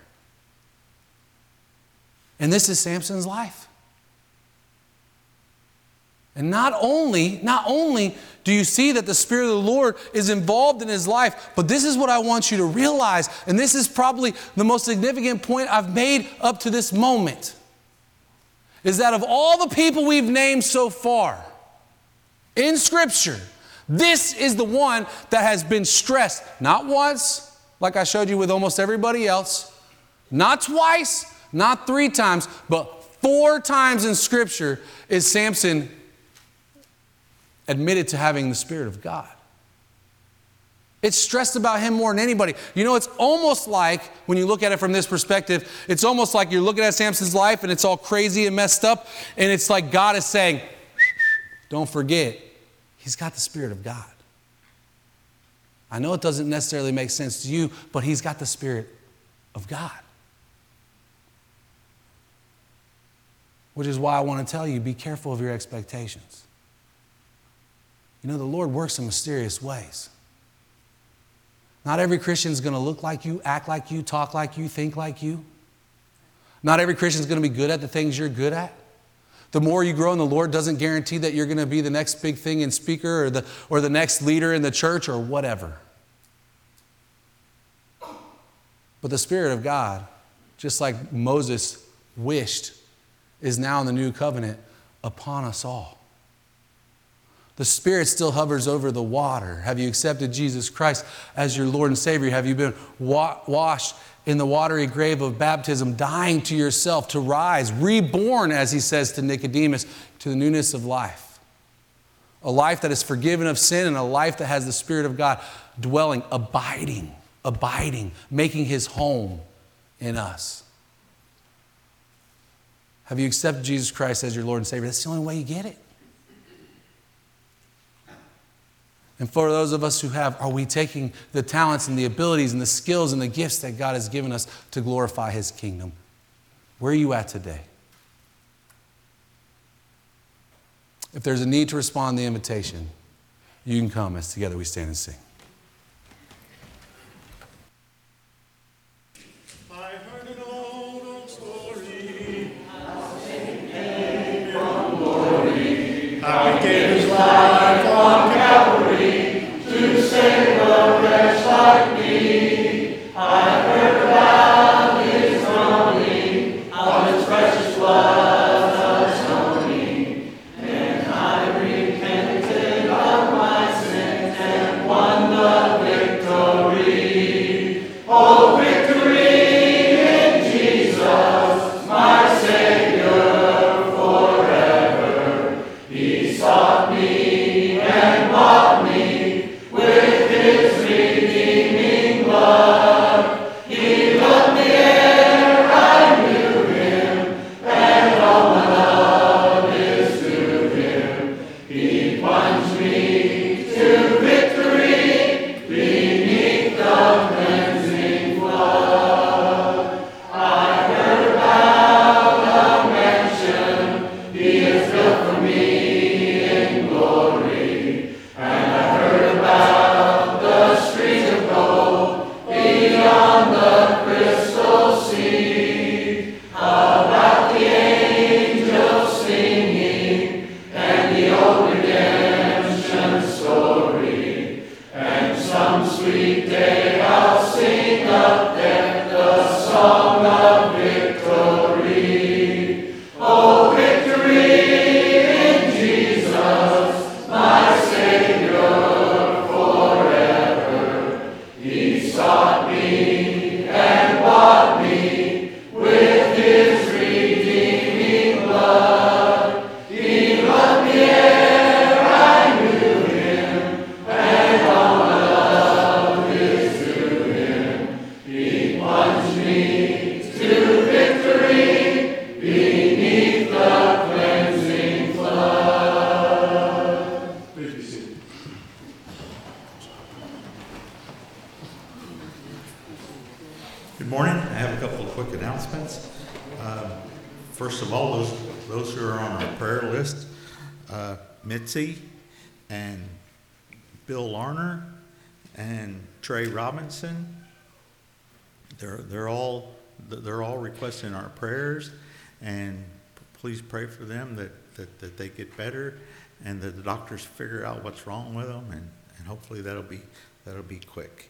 And this is Samson's life. And not only, not only do you see that the Spirit of the Lord is involved in his life, but this is what I want you to realize, and this is probably the most significant point I've made up to this moment, is that of all the people we've named so far in Scripture, this is the one that has been stressed, not once, like I showed you with almost everybody else, not twice, not three times, but four times in Scripture is Samson admitted to having the Spirit of God. It's stressed about him more than anybody. You know, it's almost like, when you look at it from this perspective, it's almost like you're looking at Samson's life and it's all crazy and messed up. And it's like God is saying, don't forget, he's got the Spirit of God. I know it doesn't necessarily make sense to you, but he's got the Spirit of God. Which is why I want to tell you be careful of your expectations. You know, the Lord works in mysterious ways. Not every Christian is going to look like you, act like you, talk like you, think like you. Not every Christian is going to be good at the things you're good at. The more you grow in the Lord doesn't guarantee that you're going to be the next big thing in speaker or the, or the next leader in the church or whatever. But the Spirit of God, just like Moses wished, is now in the new covenant upon us all. The Spirit still hovers over the water. Have you accepted Jesus Christ as your Lord and Savior? Have you been wa- washed in the watery grave of baptism, dying to yourself to rise, reborn, as he says to Nicodemus, to the newness of life? A life that is forgiven of sin and a life that has the Spirit of God dwelling, abiding, abiding, making his home in us. Have you accepted Jesus Christ as your Lord and Savior? That's the only way you get it. And for those of us who have, are we taking the talents and the abilities and the skills and the gifts that God has given us to glorify His kingdom? Where are you at today? If there's a need to respond to the invitation, you can come as together we stand and sing. I gave his life doctors figure out what's wrong with them, and, and hopefully that'll be, that'll be quick.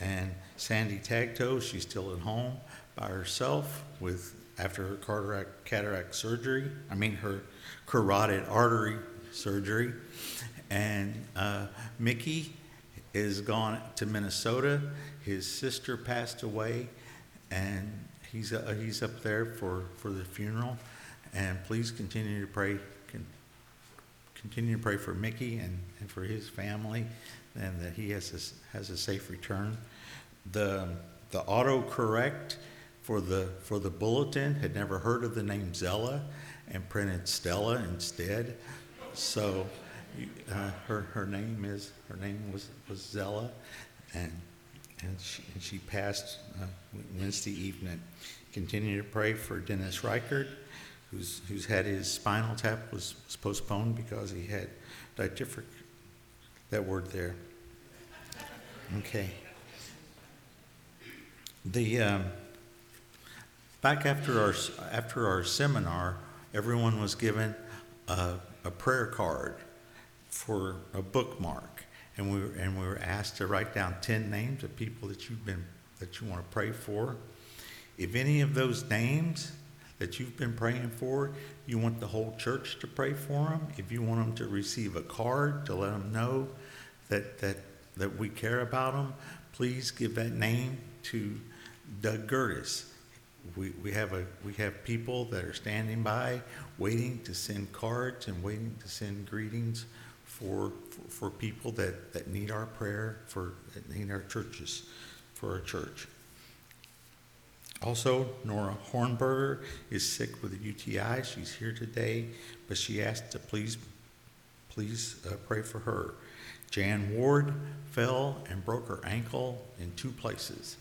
And Sandy Tagtoe, she's still at home by herself with, after her cataract, cataract surgery, I mean, her carotid artery surgery. And uh, Mickey is gone to Minnesota. His sister passed away, and he's, uh, he's up there for, for the funeral. And please continue to pray, continue to pray for Mickey and, and for his family, and that he has a, has a safe return. The, the autocorrect for the, for the bulletin had never heard of the name Zella and printed Stella instead. So, uh, her, her name is, her name was, was Zella, and, and she, and she passed, uh, Wednesday evening. Continue to pray for Dennis Reichert, who's, who's had his spinal tap was was postponed because he had diatrific, that word there. Okay. The, um, back after our, after our seminar, everyone was given a, a prayer card for a bookmark. And we were, and we were asked to write down ten names of people that you've been, that you want to pray for. If any of those names that you've been praying for, you want the whole church to pray for them, if you want them to receive a card to let them know that, that, that we care about them, please give that name to Doug Gertis. We, we have a, we have people that are standing by, waiting to send cards and waiting to send greetings for, for, for people that, that need our prayer, for, that need our churches, for our church. Also, Nora Hornberger is sick with a UTI. She's here today, but she asked to please, please uh, pray for her. Jan Ward fell and broke her ankle in two places.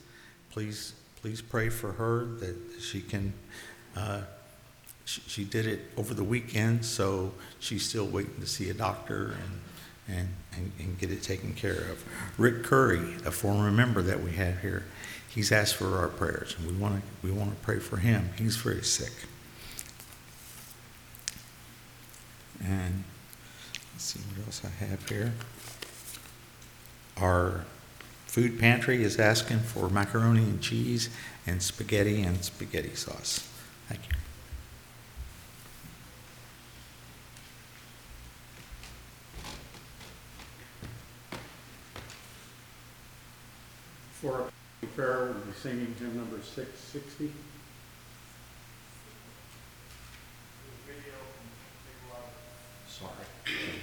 Please, please pray for her that she can. Uh, she, she did it over the weekend, so she's still waiting to see a doctor and, and, and, and get it taken care of. Rick Curry, a former member that we have here, he's asked for our prayers, and we want to we want to pray for him. He's very sick. And let's see what else I have here. Our food pantry is asking for macaroni and cheese and spaghetti and spaghetti sauce. Thank you. For our prayer, we'll be singing hymn number six sixty. Sorry. <clears throat>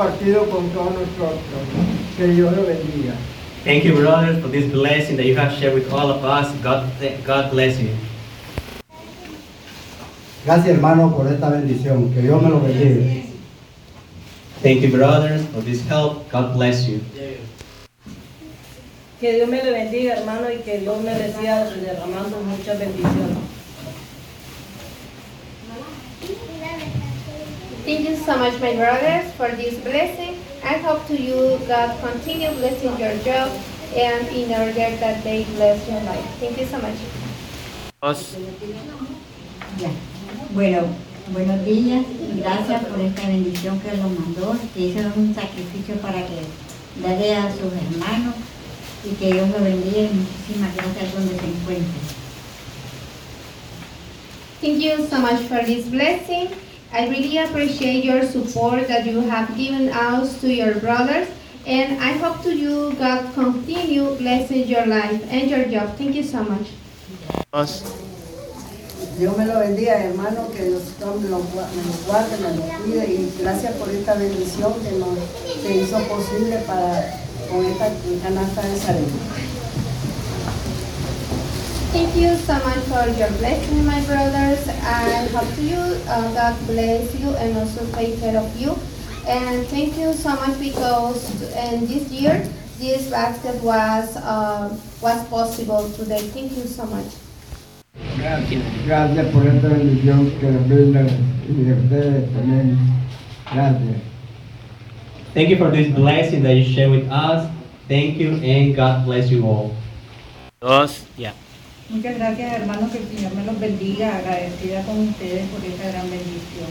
compartido con todos nosotros. Que Dios lo bendiga. Thank you, brothers, for this blessing that you have shared with all of us. God, God bless you. Gracias hermano por esta bendición. Que Dios me lo bendiga. Thank you, brothers, for this help. God bless you. Que Dios me le bendiga, hermano, y que Dios me le siga derramando muchas bendiciones. Thank you so much, my brothers, for this blessing. I hope to you God continue blessing your job and in order that they bless your life. Thank you so much. Ya. Bueno, Buenos días gracias por esta bendición que lo mandó, que hicieron un sacrificio para que darle a sus hermanos y que Dios lo bendiga y muchísimas gracias donde se encuentre. Thank you so much for this blessing. I really appreciate your support that you have given us to your brothers. And I hope to you God continue blessing your life and your job. Thank you so much. Dios me lo bendiga, hermano, que Dios me lo, gua- me lo guarde, me lo cuide y gracias por esta bendición que nos se hizo posible para con esta canasta de Sarena. Thank you so much for your blessing, my brothers. I hope to you uh, God bless you and also take care of you. And thank you so much because in this year this basket was uh, was possible today. Thank you so much. Gracias, gracias por esta bendición que nos brinda y de ustedes también. Gracias. Thank you for this blessing that you share with us. Thank you and God bless you all. Dos, ya. Muchas gracias, hermanos, que el Señor me los bendiga. Agradecida con ustedes por esta gran bendición.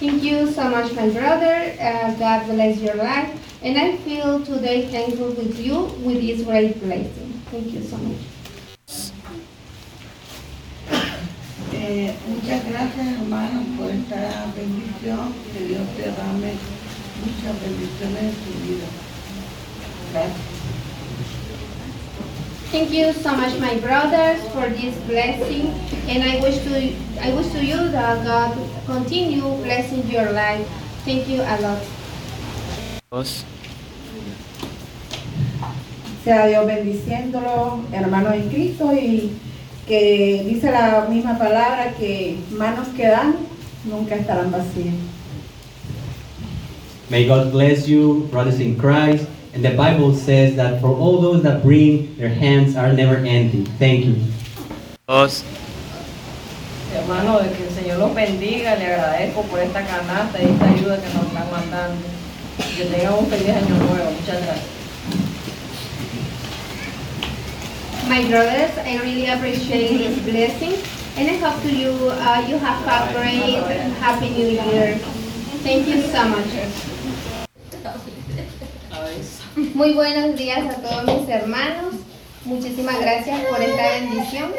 Thank you so much, my brother. Uh, God bless your life. And I feel today thankful with you with this great blessing. Thank you so much. Eh, muchas gracias, hermanos, por esta bendición. Que Dios derrame muchas bendiciones en su vida. Gracias. Thank you so much, my brothers, for this blessing, and I wish to I wish to you that God continue blessing your life. Thank you a lot. Dos. Sea Dios bendiciéndolo, hermanos en Cristo, y que dice la misma palabra que manos que dan nunca estarán vacías. May God bless you, brothers in Christ. And the Bible says that for all those that bring, their hands are never empty. Thank you. Dos. Hermano, que el Señor los bendiga, le agradezco por esta canasta y esta ayuda que nos están mandando. Que tengan un feliz año nuevo. Muchas gracias. My brothers, I really appreciate this blessing, and I hope to you uh, you have a great Happy New Year. Thank you so much. Muy buenos días a todos mis hermanos. Muchísimas gracias por esta bendición.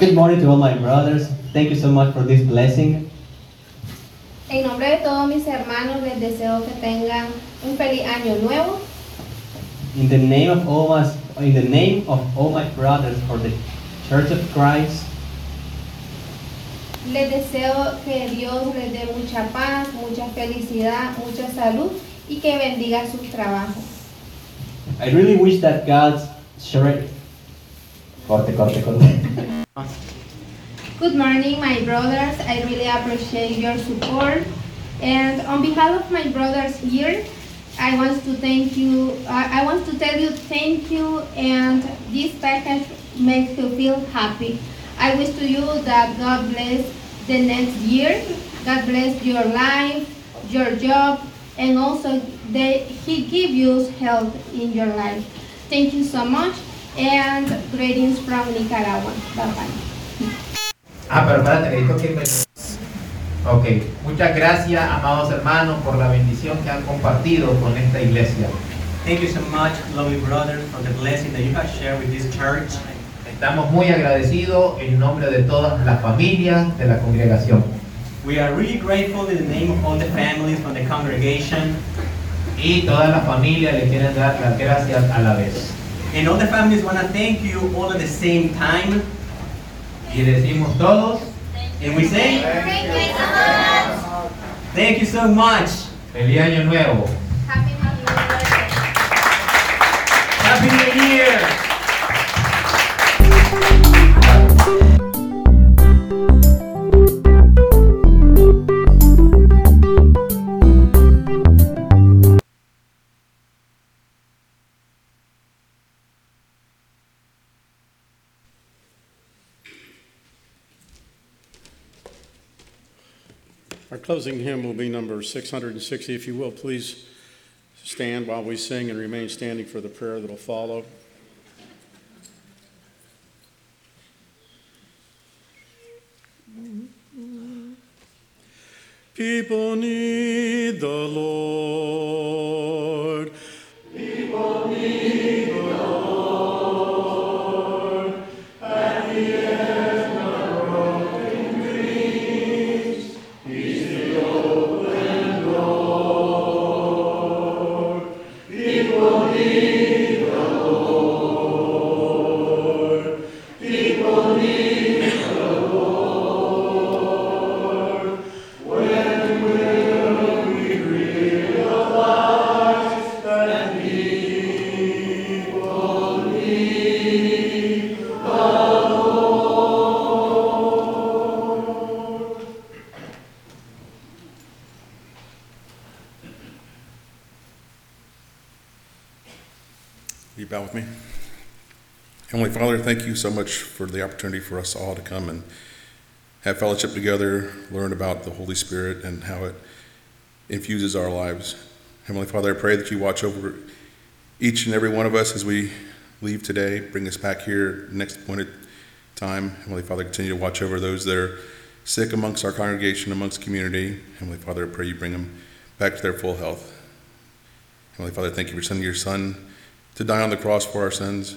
Good morning to all my brothers. Thank you so much for this blessing. En nombre de todos mis hermanos les deseo que tengan un feliz año nuevo. In the name of all us, in the name of all my brothers for the Church of Christ, Les deseo que Dios les dé mucha paz, mucha felicidad, mucha salud y que bendiga sus trabajos. I really wish that God's share. Corte, corte, corte. Good morning, my brothers. I really appreciate your support. And on behalf of my brothers here, I want to thank you. I I want to tell you thank you, and this package makes you feel happy. I wish to you that God bless the next year. God bless your life, your job, and also that He give you health in your life. Thank you so much, and greetings from Nicaragua. Bye bye. Ah, pero espérate, que me... Ok, muchas gracias, amados hermanos, por la bendición que han compartido con esta iglesia. Thank you so much, lovely brothers, for the blessing that you have shared with this church. Estamos muy agradecidos en nombre de todas las familias de la congregación. We are really grateful in the name of all the families from the congregation. Y todas las familias le quieren dar las gracias a la vez. And all the families want to thank you all at the same time. Y decimos todos, And we say, Thank you so much. feliz año nuevo. Happy New Year. Our closing hymn will be number 660. If you will, please stand while we sing and remain standing for the prayer that will follow. You so much for the opportunity for us all to come and have fellowship together, learn about the Holy Spirit and how it infuses our lives. Heavenly Father, I pray that you watch over each and every one of us as we leave today, bring us back here next appointed time. Heavenly Father, continue to watch over those that are sick amongst our congregation, amongst community. Heavenly Father, I pray you bring them back to their full health. Heavenly Father, thank you for sending your Son to die on the cross for our sins,